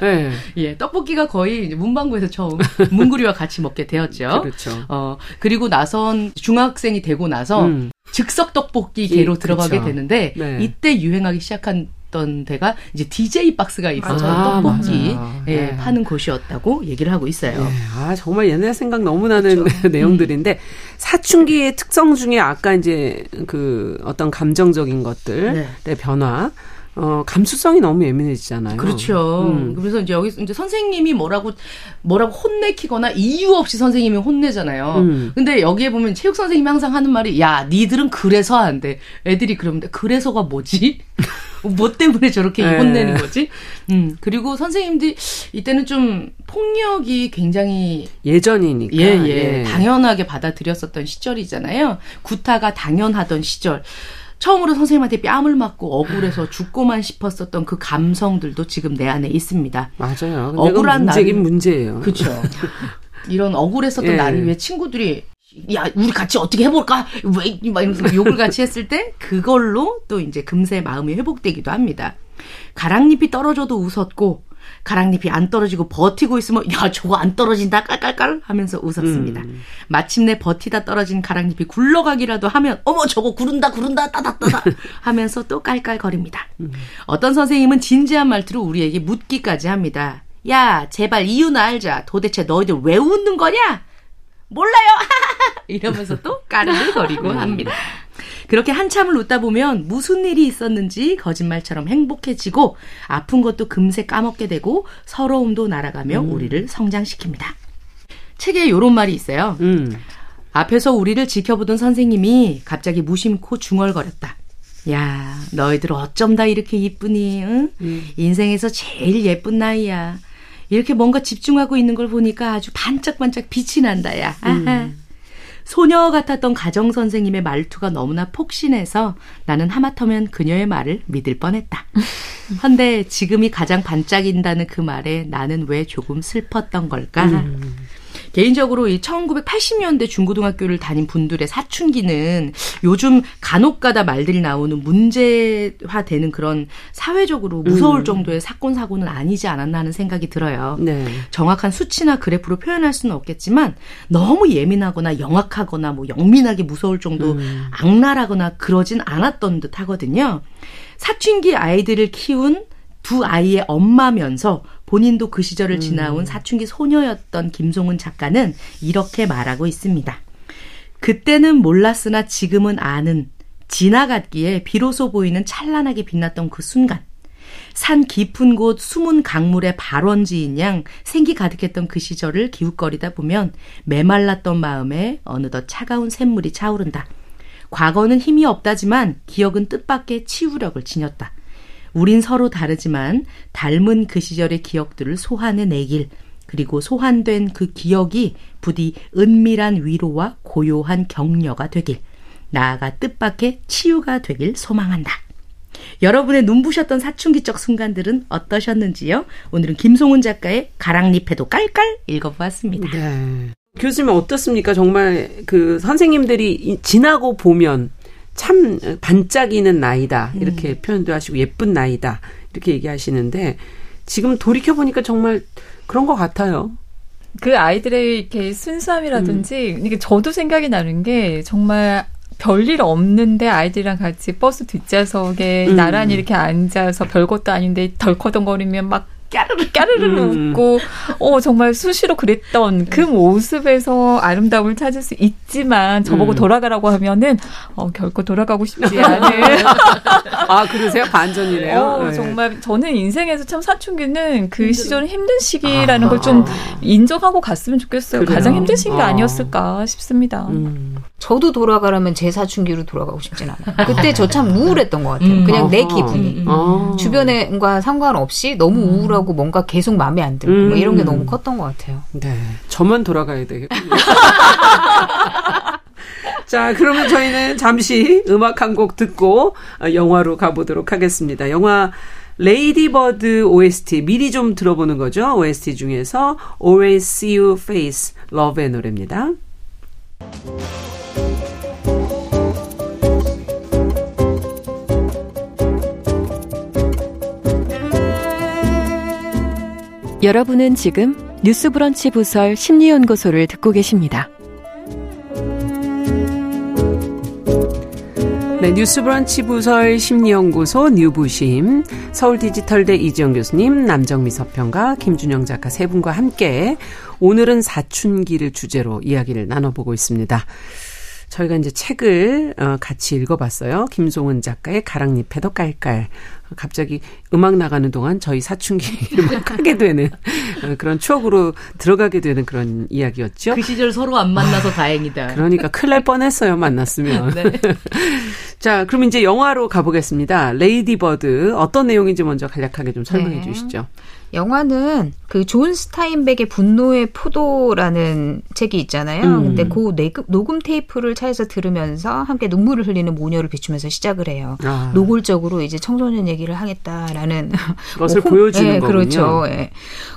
네. 예, 떡볶이가 거의 문방구에서 처음 문구리와 같이 먹게 되었죠. 그렇죠. 어, 그리고 나선 중학생이 되고 나서 음. 즉석 떡볶이계로 들어가게 그렇죠. 되는데 네. 이때 유행하기 시작한 있었던 데가 이제 DJ 박스가 있어서 아, 떡볶이 예, 네. 파는 곳이었다고 얘기를 하고 있어요. 네. 아 정말 옛날 생각 너무 나는 그렇죠. 내용들인데 사춘기의 특성 중에 아까 이제 그 어떤 감정적인 것들의 네. 변화 어, 감수성이 너무 예민해지잖아요. 그렇죠. 음. 그래서 이제 여기 이제 선생님이 뭐라고, 뭐라고 혼내키거나 이유 없이 선생님이 혼내잖아요. 음. 근데 여기에 보면 체육 선생님이 항상 하는 말이, 야, 니들은 그래서 안 돼. 애들이 그러면, 그래서가 뭐지? 뭐 때문에 저렇게 네. 혼내는 거지? 음, 그리고 선생님들이 이때는 좀 폭력이 굉장히 예전이니까. 예, 예. 예. 당연하게 받아들였었던 시절이잖아요. 구타가 당연하던 시절. 처음으로 선생님한테 뺨을 맞고 억울해서 죽고만 싶었었던 그 감성들도 지금 내 안에 있습니다. 맞아요. 억울한 문제긴 나를, 문제예요. 그렇죠. 이런 억울했었던 예. 나를 위해 친구들이 야, 우리 같이 어떻게 해볼까? 왜, 막 이러면서 욕을 같이 했을 때, 그걸로 또 이제 금세 마음이 회복되기도 합니다. 가랑잎이 떨어져도 웃었고, 가랑잎이 안 떨어지고 버티고 있으면 야 저거 안 떨어진다 깔깔깔 하면서 웃었습니다. 음. 마침내 버티다 떨어진 가랑잎이 굴러가기라도 하면 어머 저거 구른다 구른다 따다따다 하면서 또 깔깔거립니다. 음. 어떤 선생님은 진지한 말투로 우리에게 묻기까지 합니다. 야 제발 이유나 알자. 도대체 너희들 왜 웃는 거냐? 몰라요. 이러면서 또 까르르거리고 음. 합니다. 그렇게 한참을 웃다 보면 무슨 일이 있었는지 거짓말처럼 행복해지고 아픈 것도 금세 까먹게 되고 서러움도 날아가며 음. 우리를 성장시킵니다. 책에 이런 말이 있어요. 음. 앞에서 우리를 지켜보던 선생님이 갑자기 무심코 중얼거렸다. 야, 너희들 어쩜 다 이렇게 이쁘니? 응? 음. 인생에서 제일 예쁜 나이야. 이렇게 뭔가 집중하고 있는 걸 보니까 아주 반짝반짝 빛이 난다, 야. 음. 소녀 같았던 가정 선생님의 말투가 너무나 폭신해서 나는 하마터면 그녀의 말을 믿을 뻔했다. 헌데 지금이 가장 반짝인다는 그 말에 나는 왜 조금 슬펐던 걸까? 음. 개인적으로 이 1980년대 중고등학교를 다닌 분들의 사춘기는 요즘 간혹가다 말들이 나오는 문제화되는 그런 사회적으로 무서울 음. 정도의 사건 사고는 아니지 않았나 하는 생각이 들어요. 네. 정확한 수치나 그래프로 표현할 수는 없겠지만 너무 예민하거나 영악하거나 뭐 영민하게 무서울 정도 음. 악랄하거나 그러진 않았던 듯 하거든요. 사춘기 아이들을 키운 두 아이의 엄마면서 본인도 그 시절을 지나온 음. 사춘기 소녀였던 김송은 작가는 이렇게 말하고 있습니다. 그때는 몰랐으나 지금은 아는 지나갔기에 비로소 보이는 찬란하게 빛났던 그 순간. 산 깊은 곳 숨은 강물의 발원지인 양 생기 가득했던 그 시절을 기웃거리다 보면 메말랐던 마음에 어느덧 차가운 샘물이 차오른다. 과거는 힘이 없다지만 기억은 뜻밖의 치유력을 지녔다. 우린 서로 다르지만 닮은 그 시절의 기억들을 소환해내길 그리고 소환된 그 기억이 부디 은밀한 위로와 고요한 격려가 되길 나아가 뜻밖의 치유가 되길 소망한다. 여러분의 눈부셨던 사춘기적 순간들은 어떠셨는지요? 오늘은 김송은 작가의 가랑잎에도 깔깔 읽어보았습니다. 네. 교수님 어떻습니까? 정말 그 선생님들이 지나고 보면 참 반짝이는 나이다 이렇게 음. 표현도 하시고 예쁜 나이다 이렇게 얘기하시는데 지금 돌이켜 보니까 정말 그런 것 같아요. 그 아이들의 이렇게 순수함이라든지 음. 이게 저도 생각이 나는 게 정말 별일 없는데 아이들이랑 같이 버스 뒷좌석에 음. 나란히 이렇게 앉아서 별것도 아닌데 덜커덩거리면 막 까르르 까르르 음. 웃고 어 정말 수시로 그랬던 그 모습에서 아름다움을 찾을 수 있지만 저보고 음. 돌아가라고 하면은 어 결코 돌아가고 싶지 않은 아 그러세요 반전이래요 어, 네. 정말 저는 인생에서 참 사춘기는 그 시절은 힘든 시기라는 아. 걸좀 인정하고 갔으면 좋겠어요 그래요? 가장 힘든 시기가 아. 아니었을까 싶습니다 음. 저도 돌아가라면 제 사춘기로 돌아가고 싶진 않아요 그때 저 참 우울했던 것 같아요 음. 그냥 내 기분이 음. 주변과 상관없이 너무 음. 우울 하고 하고 뭔가 계속 마음에 안 들고 음. 뭐 이런 게 음. 너무 컸던 것 같아요. 네. 저만 돌아가야 되겠군요. 자, 그러면 저희는 잠시 음악 한 곡 듣고 어, 영화로 가보도록 하겠습니다. 영화 레이디버드 OST 미리 좀 들어보는 거죠. OST 중에서 Always See Your Face Love의 노래입니다. 여러분은 지금 뉴스브런치 부설 심리연구소를 듣고 계십니다. 네, 뉴스브런치 부설 심리연구소 뉴부심 서울 디지털대 이지영 교수님, 남정미 서평가, 김준영 작가 세 분과 함께 오늘은 사춘기를 주제로 이야기를 나눠보고 있습니다. 저희가 이제 책을 어, 같이 읽어봤어요. 김송은 작가의 가랑잎에도 깔깔. 갑자기 음악 나가는 동안 저희 사춘기를 막 하게 되는 어, 그런 추억으로 들어가게 되는 그런 이야기였죠. 그 시절 서로 안 만나서 다행이다. 그러니까 큰일 날 뻔했어요. 만났으면. 네. 자, 그럼 이제 영화로 가보겠습니다. 레이디 버드 어떤 내용인지 먼저 간략하게 좀 설명해 네. 주시죠. 영화는 그 존 스타인벡의 분노의 포도라는 책이 있잖아요. 음. 근데 그 녹음 테이프를 차에서 들으면서 함께 눈물을 흘리는 모녀를 비추면서 시작을 해요. 아. 노골적으로 이제 청소년 얘기를 하겠다라는 것을 뭐, 보여주는 네, 거군요. 그렇죠. 네.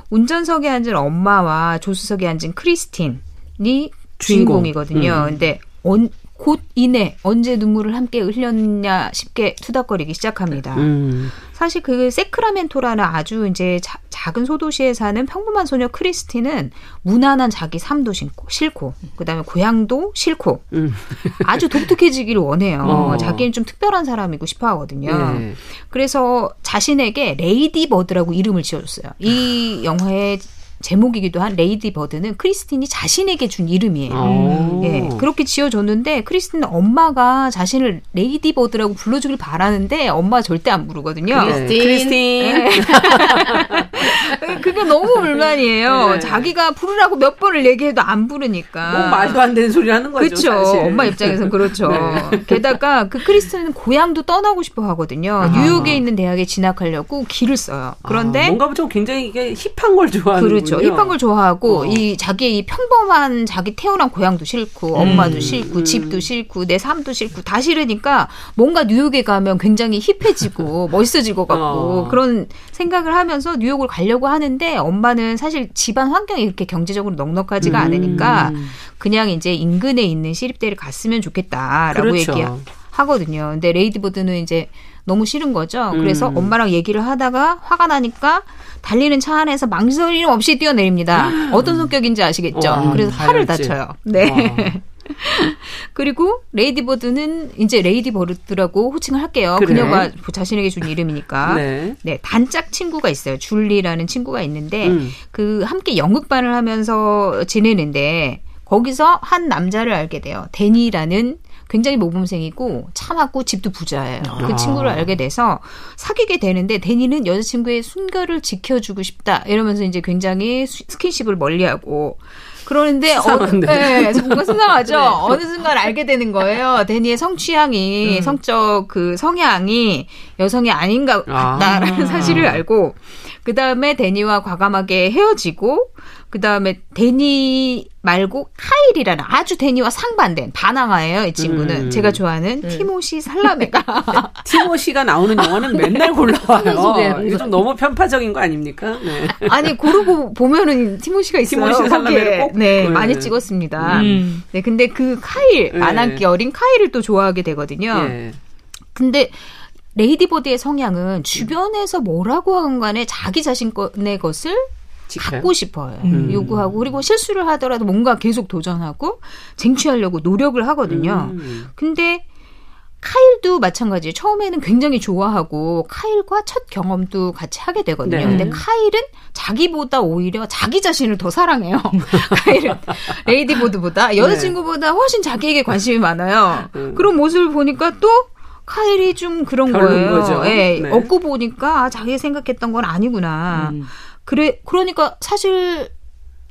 운전석에 앉은 엄마와 조수석에 앉은 크리스틴이 주인공. 주인공이거든요. 음. 근데 언, 곧 이내 언제 눈물을 함께 흘렸냐 싶게 투닥거리기 시작합니다. 음. 사실 그 세크라멘토라는 아주 이제 자, 작은 소도시에 사는 평범한 소녀 크리스티는 무난한 자기 삶도 싫고, 싫고 그다음에 고향도 싫고 음. 아주 독특해지기를 원해요. 어. 자기는 좀 특별한 사람이고 싶어 하거든요. 네. 그래서 자신에게 레이디 버드라고 이름을 지어줬어요. 이 영화의 제목이기도 한 레이디 버드는 크리스틴이 자신에게 준 이름이에요. 오. 예, 그렇게 지어줬는데 크리스틴은 엄마가 자신을 레이디 버드라고 불러주길 바라는데 엄마 절대 안 부르거든요. 크리스틴. 네. 크리스틴. 네. 그게 너무 불만이에요. 네. 자기가 부르라고 몇 번을 얘기해도 안 부르니까. 뭐 말도 안 되는 소리 하는 거죠. 그렇죠. 사실. 엄마 입장에서는 그렇죠. 네. 게다가 그 크리스틴은 고향도 떠나고 싶어 하거든요. 아. 뉴욕에 있는 대학에 진학하려고 기를 써요. 그런데 아, 뭔가 좀 굉장히 이게 힙한 걸 좋아하는 그렇죠. 그렇죠. 힙한 걸 좋아하고 어. 이 자기 이 평범한 자기 태어난 고향도 싫고 음. 엄마도 싫고 음. 집도 싫고 내 삶도 싫고 다 싫으니까 뭔가 뉴욕에 가면 굉장히 힙해지고 멋있어질 것 같고 어. 그런 생각을 하면서 뉴욕을 가려고 하는데 엄마는 사실 집안 환경이 이렇게 경제적으로 넉넉하지가 음. 않으니까 그냥 이제 인근에 있는 시립대를 갔으면 좋겠다라고 그렇죠. 얘기하거든요. 근데 레이디버드는 이제 너무 싫은 거죠. 그래서 음. 엄마랑 얘기를 하다가 화가 나니까 달리는 차 안에서 망설임 없이 뛰어내립니다. 어떤 성격인지 아시겠죠? 어, 그래서 팔을 다쳐요. 네. 어. 그리고 레이디버드는 이제 레이디버드라고 호칭을 할게요. 그래. 그녀가 자신에게 준 이름이니까. 네. 네. 단짝 친구가 있어요. 줄리라는 친구가 있는데 음. 그 함께 연극반을 하면서 지내는데 거기서 한 남자를 알게 돼요. 데니라는 굉장히 모범생이고 참았고 집도 부자예요. 그 아. 그 친구를 알게 돼서 사귀게 되는데 데니는 여자친구의 순결을 지켜주고 싶다 이러면서 이제 굉장히 스킨십을 멀리하고 그러는데 어, 네, 뭔가 수상하죠. 네. 어느 순간 알게 되는 거예요. 데니의 성취향이 음. 성적 그 성향이 여성이 아닌가 같다라는 아. 사실을 알고 그 다음에 데니와 과감하게 헤어지고 그 다음에 데니 말고 카일이라는 아주 데니와 상반된 반항아예요. 이 친구는 음. 제가 좋아하는 음. 티모시 살라메가 티모시가 나오는 영화는 맨날 골라와요. 이게 좀 너무 편파적인 거 아닙니까? 네. 아니 고르고 보면은 티모시가 있어요. 티모시 살라메를 꼭 네, 네, 많이 찍었습니다. 음. 네 근데 그 카일 네. 반항기 어린 카일을 또 좋아하게 되거든요. 네. 근데 레이디버드의 성향은 주변에서 뭐라고 하건 간에 자기 자신의 것을? 갖고 싶어요. 음. 요구하고 그리고 실수를 하더라도 뭔가 계속 도전하고 쟁취하려고 노력을 하거든요. 음. 근데 카일도 마찬가지예요. 처음에는 굉장히 좋아하고 카일과 첫 경험도 같이 하게 되거든요. 네. 근데 카일은 자기보다 오히려 자기 자신을 더 사랑해요. 카일은 레이디보드보다 여자친구보다 훨씬 자기에게 관심이 많아요. 음. 그런 모습을 보니까 또 카일이 좀 그런 거예요. 거죠. 예, 네. 얻고 보니까 아, 자기 생각했던 건 아니구나. 음. 그래 그러니까 사실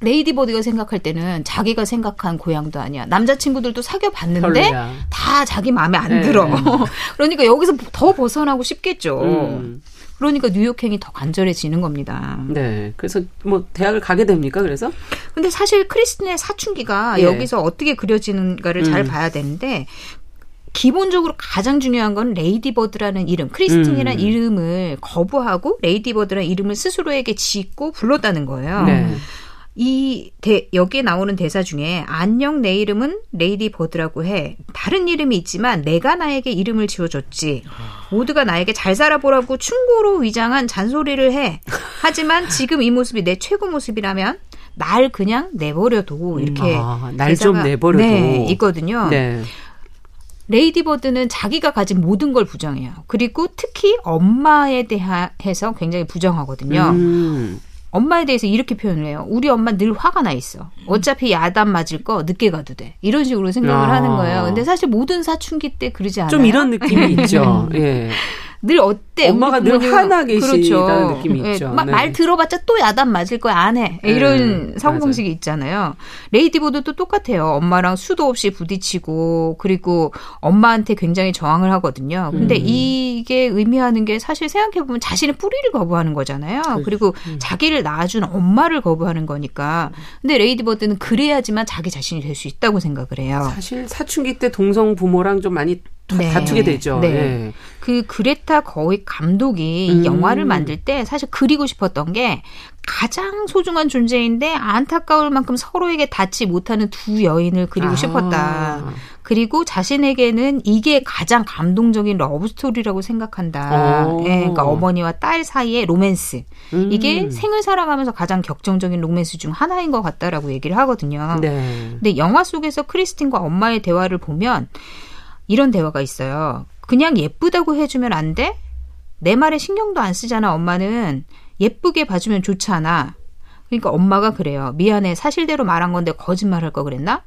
레이디버드가 생각할 때는 자기가 생각한 고향도 아니야. 남자친구들도 사귀어 봤는데 다 자기 마음에 안 네. 들어. 그러니까 여기서 더 벗어나고 싶겠죠. 음. 그러니까 뉴욕행이 더 간절해지는 겁니다. 네. 그래서 뭐 대학을 가게 됩니까? 그래서? 근데 사실 크리스틴의 사춘기가 예. 여기서 어떻게 그려지는가를 음. 잘 봐야 되는데 기본적으로 가장 중요한 건 레이디버드라는 이름, 크리스틴이라는 음. 이름을 거부하고 레이디버드라는 이름을 스스로에게 짓고 불렀다는 거예요. 네. 이 대, 여기에 나오는 대사 중에 안녕 내 이름은 레이디 버드라고 해. 다른 이름이 있지만 내가 나에게 이름을 지어줬지. 모두가 나에게 잘 살아보라고 충고로 위장한 잔소리를 해. 하지만 지금 이 모습이 내 최고 모습이라면 날 그냥 내버려둬. 이렇게 아, 날좀 내버려둬. 네, 있거든요. 네. 레이디버드는 자기가 가진 모든 걸 부정해요. 그리고 특히 엄마에 대해서 굉장히 부정하거든요. 음. 엄마에 대해서 이렇게 표현을 해요. 우리 엄마 늘 화가 나 있어. 어차피 야단 맞을 거 늦게 가도 돼. 이런 식으로 생각을 아. 하는 거예요. 근데 사실 모든 사춘기 때 그러지 않아요. 좀 이런 느낌이 있죠. 예. 늘 어때? 엄마가 늘 화나 계시다는 그렇죠. 느낌이 네. 있죠. 네. 말 들어봤자 또 야단 맞을 거야 안 해. 네. 이런 네. 사고 방식이 있잖아요. 레이디보드도 똑같아요. 엄마랑 수도 없이 부딪히고 그리고 엄마한테 굉장히 저항을 하거든요. 근데 음. 이게 의미하는 게 사실 생각해 보면 자신의 뿌리를 거부하는 거잖아요. 그렇죠. 그리고 음. 자기를 낳아준 엄마를 거부하는 거니까. 근데 레이디버드는 그래야지만 자기 자신이 될 수 있다고 생각을 해요. 사실 사춘기 때 동성 부모랑 좀 많이 네. 다투게 되죠. 네. 네. 그 그레타 거윅 감독이 음. 영화를 만들 때 사실 그리고 싶었던 게 가장 소중한 존재인데 안타까울 만큼 서로에게 닿지 못하는 두 여인을 그리고 아. 싶었다. 그리고 자신에게는 이게 가장 감동적인 러브 스토리라고 생각한다. 오. 예, 그러니까 어머니와 딸 사이의 로맨스. 음. 이게 생을 살아가면서 가장 격정적인 로맨스 중 하나인 것 같다라고 얘기를 하거든요. 네. 근데 영화 속에서 크리스틴과 엄마의 대화를 보면 이런 대화가 있어요. 그냥 예쁘다고 해주면 안 돼? 내 말에 신경도 안 쓰잖아, 엄마는. 예쁘게 봐주면 좋잖아. 그러니까 엄마가 그래요. 미안해. 사실대로 말한 건데 거짓말 할 거 그랬나?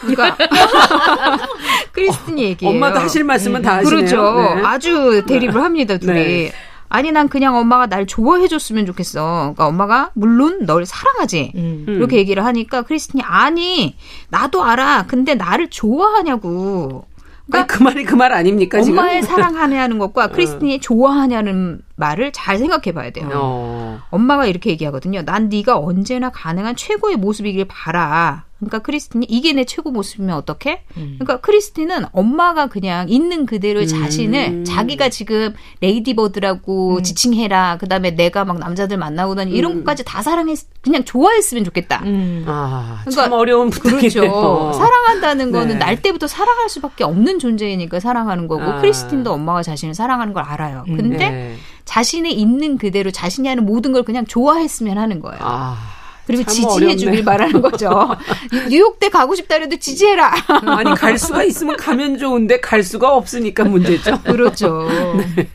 그러니까 크리스틴이 얘기해요. 엄마도 하실 말씀은 다 하시네요. 그렇죠. 네. 아주 대립을 합니다, 둘이. 네. 아니 난 그냥 엄마가 날 좋아해 줬으면 좋겠어. 그러니까 엄마가 물론 널 사랑하지. 음. 이렇게 얘기를 하니까 크리스틴이 아니 나도 알아. 근데 나를 좋아하냐고. 그러니까 그 말이 그 말 아닙니까 엄마의 사랑하냐는 것과 어. 크리스틴이 좋아하냐는 말을 잘 생각해 봐야 돼요. 어. 엄마가 이렇게 얘기하거든요. 난 네가 언제나 가능한 최고의 모습이길 바라. 그러니까 크리스틴이 이게 내 최고 모습이면 어떡해? 음. 그러니까 크리스틴은 엄마가 그냥 있는 그대로 음. 자신을 자기가 지금 레이디버드라고 음. 지칭해라. 그다음에 내가 막 남자들 만나고 다니 이런 음. 것까지 다 사랑했 그냥 좋아했으면 좋겠다. 음. 아, 그러니까 참 어려운 그렇죠. 사랑한다는 거는 네. 날 때부터 사랑할 수밖에 없는 존재이니까 사랑하는 거고 아. 크리스틴도 엄마가 자신을 사랑하는 걸 알아요. 음. 근데 네. 자신의 있는 그대로 자신이 하는 모든 걸 그냥 좋아했으면 하는 거예요. 아. 그리고 지지해 주길 바라는 거죠. 뉴욕대 가고 싶다 그래도 지지해라. 아니 갈 수가 있으면 가면 좋은데 갈 수가 없으니까 문제죠. 그렇죠. 네.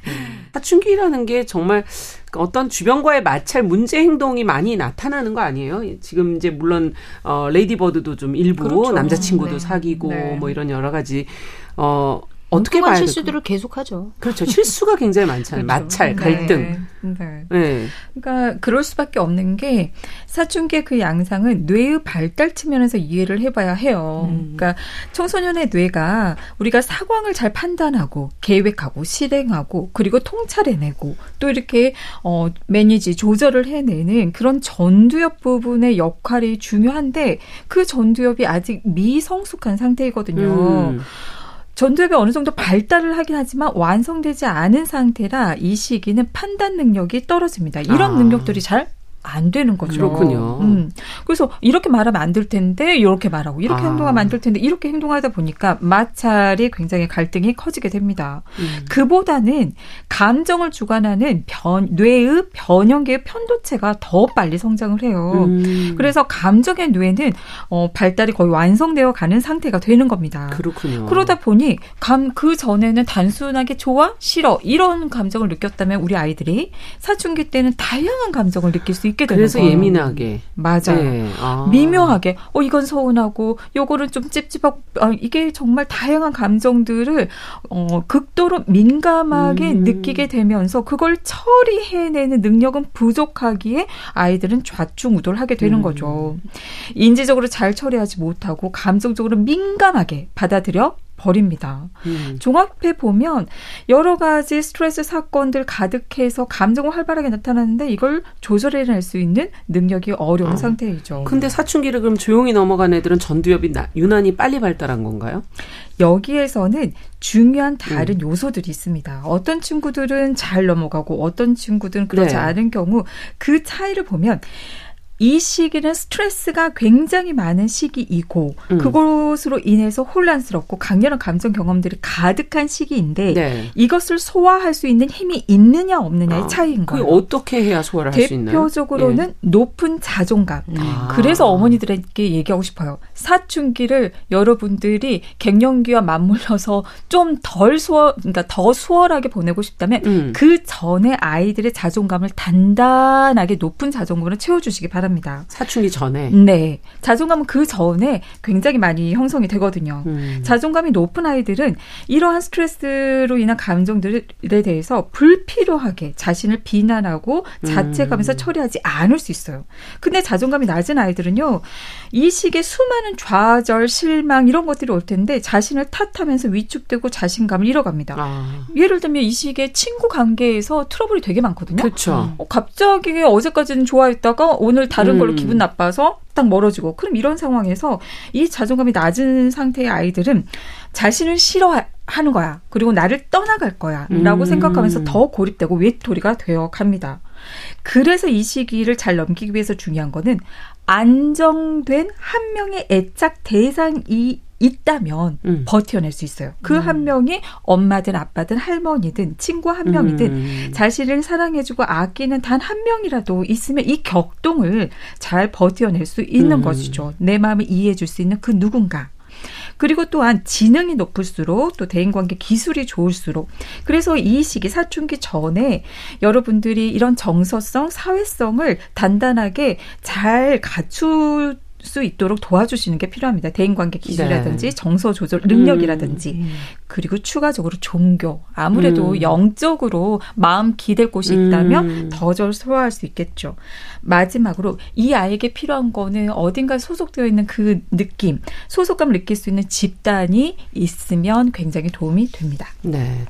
사춘기라는 게 정말 어떤 주변과의 마찰 문제 행동이 많이 나타나는 거 아니에요? 지금 이제 물론 어 레이디 버드도 좀 일부 그렇죠. 남자친구도 네. 사귀고 네. 뭐 이런 여러 가지 어 어떻게 봐야 실수들을 계속하죠. 그렇죠. 실수가 굉장히 많잖아요. 그렇죠. 마찰, 네. 갈등. 네. 네. 네. 그러니까 그럴 수밖에 없는 게 사춘기의 그 양상은 뇌의 발달 측면에서 이해를 해봐야 해요. 음. 그러니까 청소년의 뇌가 우리가 상황을 잘 판단하고 계획하고 실행하고 그리고 통찰해내고 또 이렇게 어 매니지 조절을 해내는 그런 전두엽 부분의 역할이 중요한데 그 전두엽이 아직 미성숙한 상태이거든요. 음. 전두엽이 어느 정도 발달을 하긴 하지만 완성되지 않은 상태라 이 시기는 판단 능력이 떨어집니다. 이런 아. 능력들이 잘 안 되는 거죠. 그렇군요. 음. 그래서 이렇게 말하면 안 될 텐데 이렇게 말하고 이렇게 아. 행동하면 안 될 텐데 이렇게 행동하다 보니까 마찰이 굉장히 갈등이 커지게 됩니다. 음. 그보다는 감정을 주관하는 변, 뇌의 변형계의 편도체가 더 빨리 성장을 해요. 음. 그래서 감정의 뇌는 어, 발달이 거의 완성되어 가는 상태가 되는 겁니다. 그렇군요. 그러다 보니 감 그 전에는 단순하게 좋아, 싫어 이런 감정을 느꼈다면 우리 아이들이 사춘기 때는 다양한 감정을 느낄 수 있게 되는 그래서 예민하게 맞아요. 네. 아. 미묘하게 어 이건 서운하고 요거는 좀 찝찝하고 아, 이게 정말 다양한 감정들을 어 극도로 민감하게 음. 느끼게 되면서 그걸 처리해내는 능력은 부족하기에 아이들은 좌충우돌 하게 되는 음. 거죠. 인지적으로 잘 처리하지 못하고 감정적으로 민감하게 받아들여 버립니다. 음. 종합해 보면 여러 가지 스트레스 사건들 가득해서 감정은 활발하게 나타나는데 이걸 조절해낼 수 있는 능력이 어려운 어. 상태이죠. 근데 사춘기를 그럼 조용히 넘어간 애들은 전두엽이 나, 유난히 빨리 발달한 건가요? 여기에서는 중요한 다른 음. 요소들이 있습니다. 어떤 친구들은 잘 넘어가고 어떤 친구들은 그렇지 네. 않은 경우 그 차이를 보면 이 시기는 스트레스가 굉장히 많은 시기이고 음. 그것으로 인해서 혼란스럽고 강렬한 감정 경험들이 가득한 시기인데 네. 이것을 소화할 수 있는 힘이 있느냐 없느냐의 아, 차이인 거예요. 어떻게 해야 소화를 할 수 있나요? 대표적으로는 예. 높은 자존감. 음. 아. 그래서 어머니들에게 얘기하고 싶어요. 사춘기를 여러분들이 갱년기와 맞물려서 좀 덜 수월, 그러니까 더 수월하게 보내고 싶다면 음. 그 전에 아이들의 자존감을 단단하게 높은 자존감으로 채워주시기 바랍니다. 바랍니다. 사춘기 전에? 네. 자존감은 그 전에 굉장히 많이 형성이 되거든요. 음. 자존감이 높은 아이들은 이러한 스트레스로 인한 감정들에 대해서 불필요하게 자신을 비난하고 자책하면서 음. 처리하지 않을 수 있어요. 근데 자존감이 낮은 아이들은요, 이 시기에 수많은 좌절, 실망 이런 것들이 올 텐데 자신을 탓하면서 위축되고 자신감을 잃어갑니다. 아. 예를 들면 이 시기에 친구 관계에서 트러블이 되게 많거든요. 그렇죠. 어, 갑자기 어제까지는 좋아했다가 오늘 다른 걸로 음. 기분 나빠서 딱 멀어지고 그럼 이런 상황에서 이 자존감이 낮은 상태의 아이들은 자신을 싫어 하는 거야. 그리고 나를 떠나갈 거야. 라고 음. 생각하면서 더 고립되고 외톨이가 되어 갑니다. 그래서 이 시기를 잘 넘기기 위해서 중요한 거는 안정된 한 명의 애착 대상이 있다면 음. 버텨낼 수 있어요. 그한 음. 명이 엄마든 아빠든 할머니든 친구 한 명이든 음. 자신을 사랑해주고 아끼는 단 한 명이라도 있으면 이 격동을 잘 버텨낼 수 있는 음. 것이죠. 내 마음을 이해해줄 수 있는 그 누군가. 그리고 또한 지능이 높을수록 또 대인관계 기술이 좋을수록 그래서 이 시기 사춘기 전에 여러분들이 이런 정서성, 사회성을 단단하게 잘 갖출 수 있도록 도와주시는 게 필요합니다. 대인관계 기술이라든지 네. 정서 조절 능력이라든지 음. 그리고 추가적으로 종교 아무래도 음. 영적으로 마음 기댈 곳이 있다면 음. 더잘 소화할 수 있겠죠. 마지막으로 이 아이에게 필요한 거는 어딘가 소속되어 있는 그 느낌, 소속감을 느낄 수 있는 집단이 있으면 굉장히 도움이 됩니다. 네.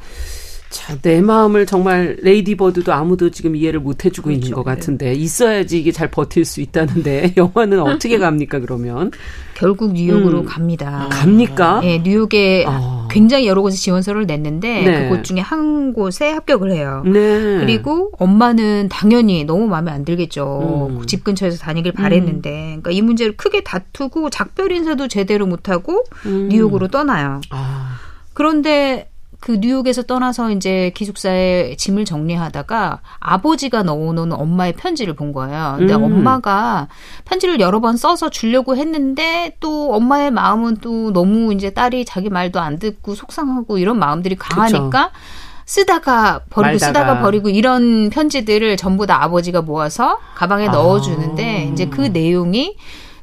자, 내 마음을 정말 레이디버드도 아무도 지금 이해를 못 해주고 그렇죠. 있는 것 같은데 있어야지 이게 잘 버틸 수 있다는데 영화는 어떻게 갑니까 그러면? 결국 뉴욕으로 음. 갑니다. 갑니까? 네, 뉴욕에 아. 굉장히 여러 곳에 지원서를 냈는데 네. 그곳 중에 한 곳에 합격을 해요. 네. 그리고 엄마는 당연히 너무 마음에 안 들겠죠. 음. 집 근처에서 다니길 바랬는데, 음. 그러니까 이 문제를 크게 다투고 작별 인사도 제대로 못 하고 음. 뉴욕으로 떠나요. 아. 그런데 그 뉴욕에서 떠나서 이제 기숙사에 짐을 정리하다가 아버지가 넣어놓은 엄마의 편지를 본 거예요. 근데 음. 엄마가 편지를 여러 번 써서 주려고 했는데 또 엄마의 마음은 또 너무 이제 딸이 자기 말도 안 듣고 속상하고 이런 마음들이 강하니까 그쵸. 쓰다가 버리고 말다가. 쓰다가 버리고 이런 편지들을 전부 다 아버지가 모아서 가방에 아. 넣어주는데 이제 그 내용이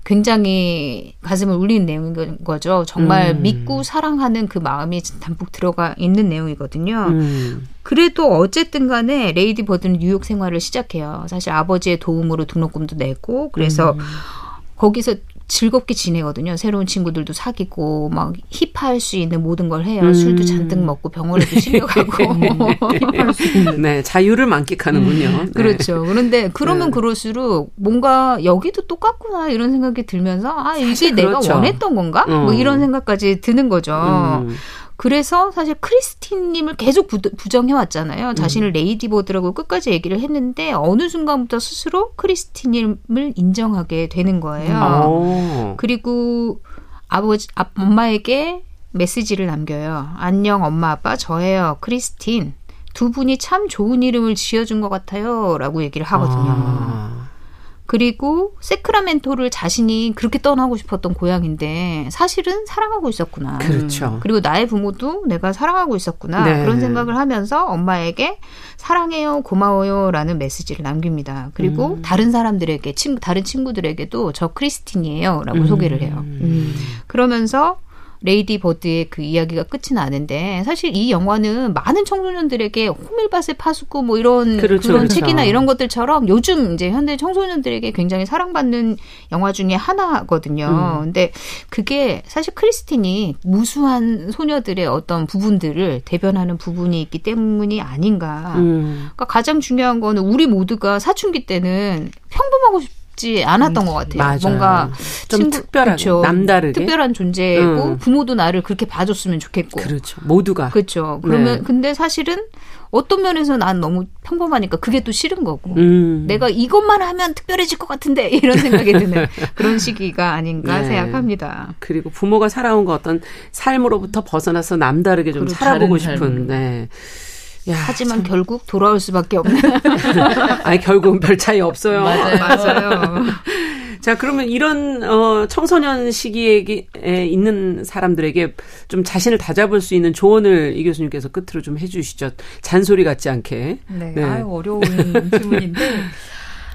굉장히 가슴을 울리는 내용인 거죠. 정말 음. 믿고 사랑하는 그 마음이 담뿍 들어가 있는 내용이거든요. 음. 그래도 어쨌든 간에 레이디 버드는 뉴욕 생활을 시작해요. 사실 아버지의 도움으로 등록금도 내고 그래서 음. 거기서 즐겁게 지내거든요. 새로운 친구들도 사귀고 막 힙할 수 있는 모든 걸 해요. 음. 술도 잔뜩 먹고 병원에도 실려가고 네, 자유를 만끽하는군요. 음. 네. 그렇죠. 그런데 그러면 네. 그럴수록 뭔가 여기도 똑같구나 이런 생각이 들면서 아 이게 내가 그렇죠. 원했던 건가? 뭐 어. 뭐 이런 생각까지 드는 거죠. 음. 그래서 사실 크리스틴임을 계속 부, 정해왔잖아요 음. 자신을 음. 레이디버드라고 끝까지 얘기를 했는데 어느 순간부터 스스로 크리스틴임을 인정하게 되는 거예요. 오. 음. 그리고 아버지, 아, 엄마에게 메시지를 남겨요. 안녕 엄마 아빠 저예요 크리스틴. 두 분이 참 좋은 이름을 지어준 것 같아요. 라고 얘기를 하거든요. 아. 그리고 세크라멘토를 자신이 그렇게 떠나고 싶었던 고향인데 사실은 사랑하고 있었구나. 그렇죠. 그리고 나의 부모도 내가 사랑하고 있었구나. 네. 그런 생각을 하면서 엄마에게 사랑해요, 고마워요라는 메시지를 남깁니다. 그리고 음. 다른 사람들에게 친구 다른 친구들에게도 저 크리스틴이에요라고 음. 소개를 해요. 음. 그러면서 레이디 버드의 그 이야기가 끝이 나는데 사실 이 영화는 많은 청소년들에게 호밀밭의 파수꾼 뭐 이런 그렇죠, 그런 그렇죠. 책이나 이런 것들처럼 요즘 이제 현대 청소년들에게 굉장히 사랑받는 영화 중에 하나거든요. 음. 근데 그게 사실 크리스틴이 무수한 소녀들의 어떤 부분들을 대변하는 부분이 있기 때문이 아닌가. 음. 그러니까 가장 중요한 거는 우리 모두가 사춘기 때는 평범하고 싶싶 지 않았던 것 같아요. 맞아요. 뭔가 좀 친구, 특별한, 그렇죠. 남다르게 특별한 존재고 음. 부모도 나를 그렇게 봐줬으면 좋겠고. 그렇죠. 모두가. 그렇죠. 그러면 네. 근데 사실은 어떤 면에서 난 너무 평범하니까 그게 또 싫은 거고 음. 내가 이것만 하면 특별해질 것 같은데 이런 생각이 드는 그런 시기가 아닌가 네. 생각합니다. 그리고 부모가 살아온 거 어떤 삶으로부터 벗어나서 남다르게 좀 살아보고 싶은. 네. 야, 하지만 참. 결국 돌아올 수밖에 없는. 아니 결국은 별 차이 없어요. 맞아요. 맞아요. 자 그러면 이런 어, 청소년 시기에 있는 사람들에게 좀 자신을 다잡을 수 있는 조언을 이 교수님께서 끝으로 좀 해주시죠. 잔소리 같지 않게. 네. 네. 아유 어려운 질문인데.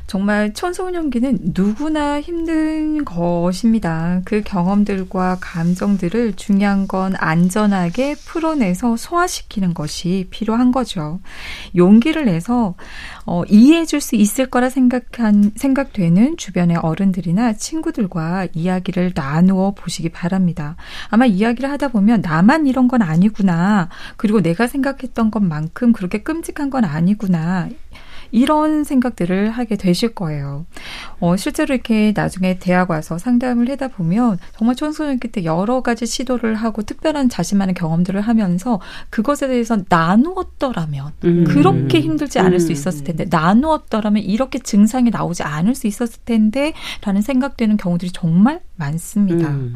정말 청소년기는 누구나 힘든 것입니다. 그 경험들과 감정들을 중요한 건 안전하게 풀어내서 소화시키는 것이 필요한 거죠. 용기를 내서 어, 이해해줄 수 있을 거라 생각한 생각되는 주변의 어른들이나 친구들과 이야기를 나누어 보시기 바랍니다. 아마 이야기를 하다 보면 나만 이런 건 아니구나. 그리고 내가 생각했던 것만큼 그렇게 끔찍한 건 아니구나. 이런 생각들을 하게 되실 거예요. 어, 실제로 이렇게 나중에 대학 와서 상담을 하다 보면 정말 청소년기 때 여러 가지 시도를 하고 특별한 자신만의 경험들을 하면서 그것에 대해서 나누었더라면 음. 그렇게 힘들지 않을 음. 수 있었을 텐데 나누었더라면 이렇게 증상이 나오지 않을 수 있었을 텐데 라는 생각되는 경우들이 정말 많습니다. 음.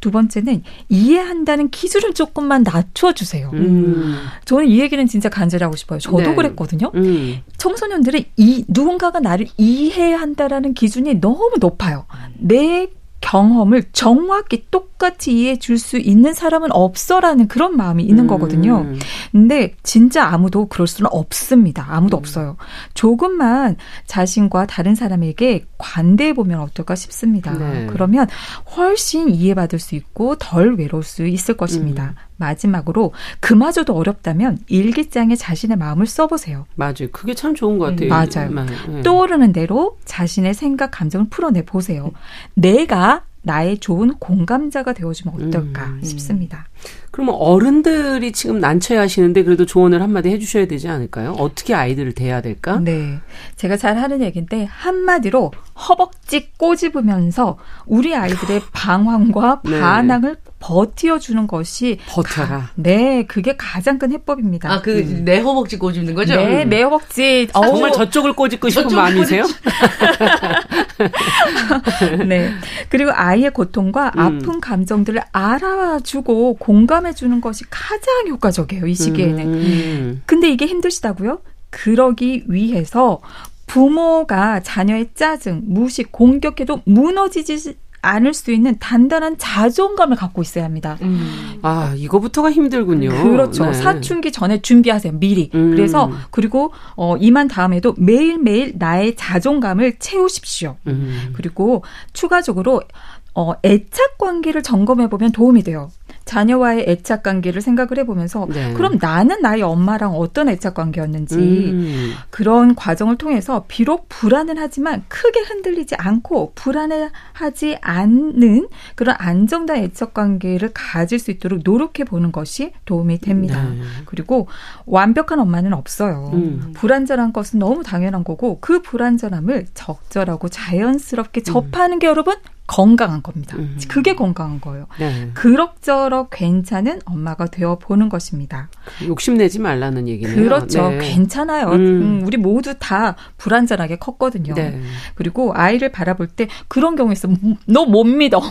두 번째는 이해한다는 기준을 조금만 낮춰주세요. 음. 저는 이 얘기는 진짜 간절하고 싶어요. 저도 네. 그랬거든요. 음. 청소년들은 이 누군가가 나를 이해한다라는 기준이 너무 높아요. 내 경험을 정확히 똑같이 이해해 줄 수 있는 사람은 없어라는 그런 마음이 있는 음. 거거든요. 근데 진짜 아무도 그럴 수는 없습니다. 아무도 음. 없어요. 조금만 자신과 다른 사람에게 관대해 보면 어떨까 싶습니다. 네. 그러면 훨씬 이해받을 수 있고 덜 외로울 수 있을 것입니다. 음. 마지막으로 그마저도 어렵다면 일기장에 자신의 마음을 써보세요. 맞아요. 그게 참 좋은 것 같아요. 맞아요. 네. 떠오르는 대로 자신의 생각, 감정을 풀어내 보세요. 내가 나의 좋은 공감자가 되어주면 어떨까 음, 음. 싶습니다. 그러면 어른들이 지금 난처해 하시는데 그래도 조언을 한마디 해주셔야 되지 않을까요? 어떻게 아이들을 대해야 될까? 네. 제가 잘 하는 얘기인데 한마디로 허벅지 꼬집으면서 우리 아이들의 방황과 네. 반항을 버티어주는 것이 버텨라. 가, 네, 그게 가장 큰 해법입니다. 아, 그내 음. 허벅지 꼬집는 거죠? 네, 내 허벅지. 어, 정말 저쪽을 꼬집고 싶은 마음이세요? 네. 그리고 아이의 고통과 음. 아픈 감정들을 알아주고 공감해주는 것이 가장 효과적이에요, 이 시기에는. 음. 근데 이게 힘드시다고요? 그러기 위해서 부모가 자녀의 짜증, 무식, 공격해도 무너지지 않을 수 있는 단단한 자존감을 갖고 있어야 합니다. 음. 아, 이거부터가 힘들군요. 그렇죠. 네. 사춘기 전에 준비하세요. 미리. 음. 그래서 그리고 어 이만 다음에도 매일매일 나의 자존감을 채우십시오. 음. 그리고 추가적으로 어 애착 관계를 점검해 보면 도움이 돼요. 자녀와의 애착 관계를 생각을 해보면서 네. 그럼 나는 나의 엄마랑 어떤 애착 관계였는지 음. 그런 과정을 통해서 비록 불안은 하지만 크게 흔들리지 않고 불안해하지 않는 그런 안정된 애착 관계를 가질 수 있도록 노력해 보는 것이 도움이 됩니다. 네. 그리고 완벽한 엄마는 없어요. 음. 불안전한 것은 너무 당연한 거고 그 불안전함을 적절하고 자연스럽게 접하는 게 여러분 건강한 겁니다. 음. 그게 건강한 거예요. 네. 그럭저럭 괜찮은 엄마가 되어 보는 것입니다. 욕심내지 말라는 얘기네요. 그렇죠. 네. 괜찮아요. 음. 음, 우리 모두 다 불안전하게 컸거든요. 네. 그리고 아이를 바라볼 때 그런 경우 있어. 너 못 믿어. 음.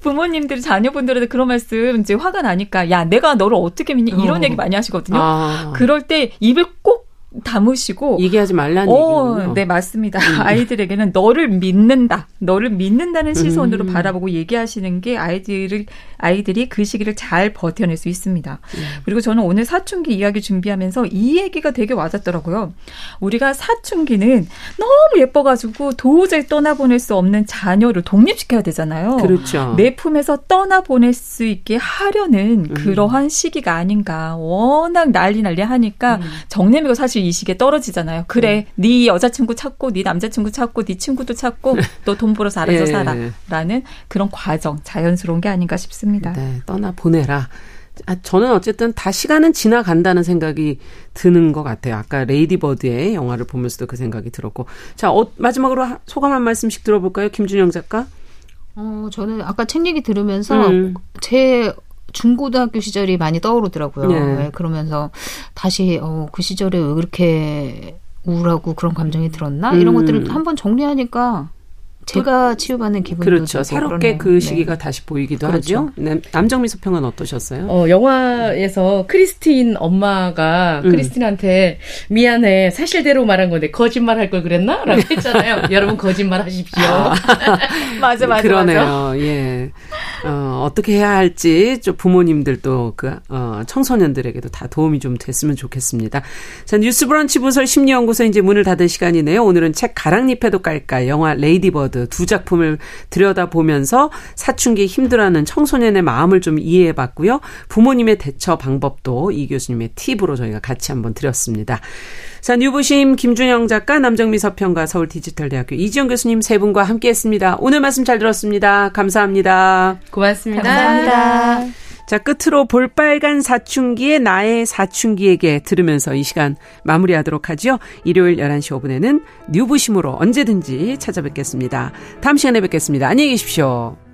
부모님들이 자녀분들한테 그런 말씀 이제 화가 나니까 야 내가 너를 어떻게 믿니 이런 어. 얘기 많이 하시거든요. 아. 그럴 때 입을 꼭 담으시고 얘기하지 말라는 어, 얘기군요. 네 맞습니다. 음. 아이들에게는 너를 믿는다, 너를 믿는다는 시선으로 음. 바라보고 얘기하시는 게 아이들을 아이들이 그 시기를 잘 버텨낼 수 있습니다. 음. 그리고 저는 오늘 사춘기 이야기 준비하면서 이 얘기가 되게 와닿더라고요. 우리가 사춘기는 너무 예뻐가지고 도저히 떠나보낼 수 없는 자녀를 독립시켜야 되잖아요. 그렇죠. 내 품에서 떠나보낼 수 있게 하려는 음. 그러한 시기가 아닌가. 워낙 난리 난리 하니까 음. 정내미가 사실 이 시기에 떨어지잖아요. 그래, 음. 네 여자친구 찾고, 네 남자친구 찾고, 네 친구도 찾고, 너 돈 벌어서 알아서 예. 살아라는 그런 과정, 자연스러운 게 아닌가 싶습니다. 네, 떠나 보내라. 아, 저는 어쨌든 다 시간은 지나간다는 생각이 드는 것 같아요. 아까 레이디버드의 영화를 보면서도 그 생각이 들었고. 자, 어, 마지막으로 소감 한 말씀씩 들어볼까요? 김준영 작가? 어, 저는 아까 책 얘기 들으면서 음. 제 중고등학교 시절이 많이 떠오르더라고요. 네. 네, 그러면서 다시 어, 그 시절에 왜 그렇게 우울하고 그런 감정이 들었나 이런 음. 것들을 한번 정리하니까 제가 치유받는 기분도 그렇죠. 새롭게 그러네요. 그 시기가 네. 다시 보이기도 그렇죠. 하죠. 네. 남정미 소평은 어떠셨어요? 어, 영화에서 크리스틴 엄마가 음. 크리스틴한테 미안해 사실대로 말한 건데 거짓말 할 걸 그랬나?라고 했잖아요. 여러분 거짓말 하십시오. 아. 맞아 맞아 그러네요. 맞아. 예. 어, 어떻게 해야 할지 좀 부모님들도 그 어, 청소년들에게도 다 도움이 좀 됐으면 좋겠습니다. 자 뉴스브런치 부설 심리연구소 이제 문을 닫을 시간이네요. 오늘은 책 가랑잎에도 깔깔 영화 레이디버드 두 작품을 들여다 보면서 사춘기 힘들어하는 청소년의 마음을 좀 이해해봤고요. 부모님의 대처 방법도 이 교수님의 팁으로 저희가 같이 한번 드렸습니다. 자, 뉴부심 김준영 작가, 남정미 서평가, 서울 디지털대학교 이지영 교수님 세 분과 함께했습니다. 오늘 말씀 잘 들었습니다. 감사합니다. 고맙습니다. 감사합니다. 자, 끝으로 볼빨간 사춘기의 나의 사춘기에게 들으면서 이 시간 마무리하도록 하죠. 일요일 11시 5분에는 뉴부심으로 언제든지 찾아뵙겠습니다. 다음 시간에 뵙겠습니다. 안녕히 계십시오.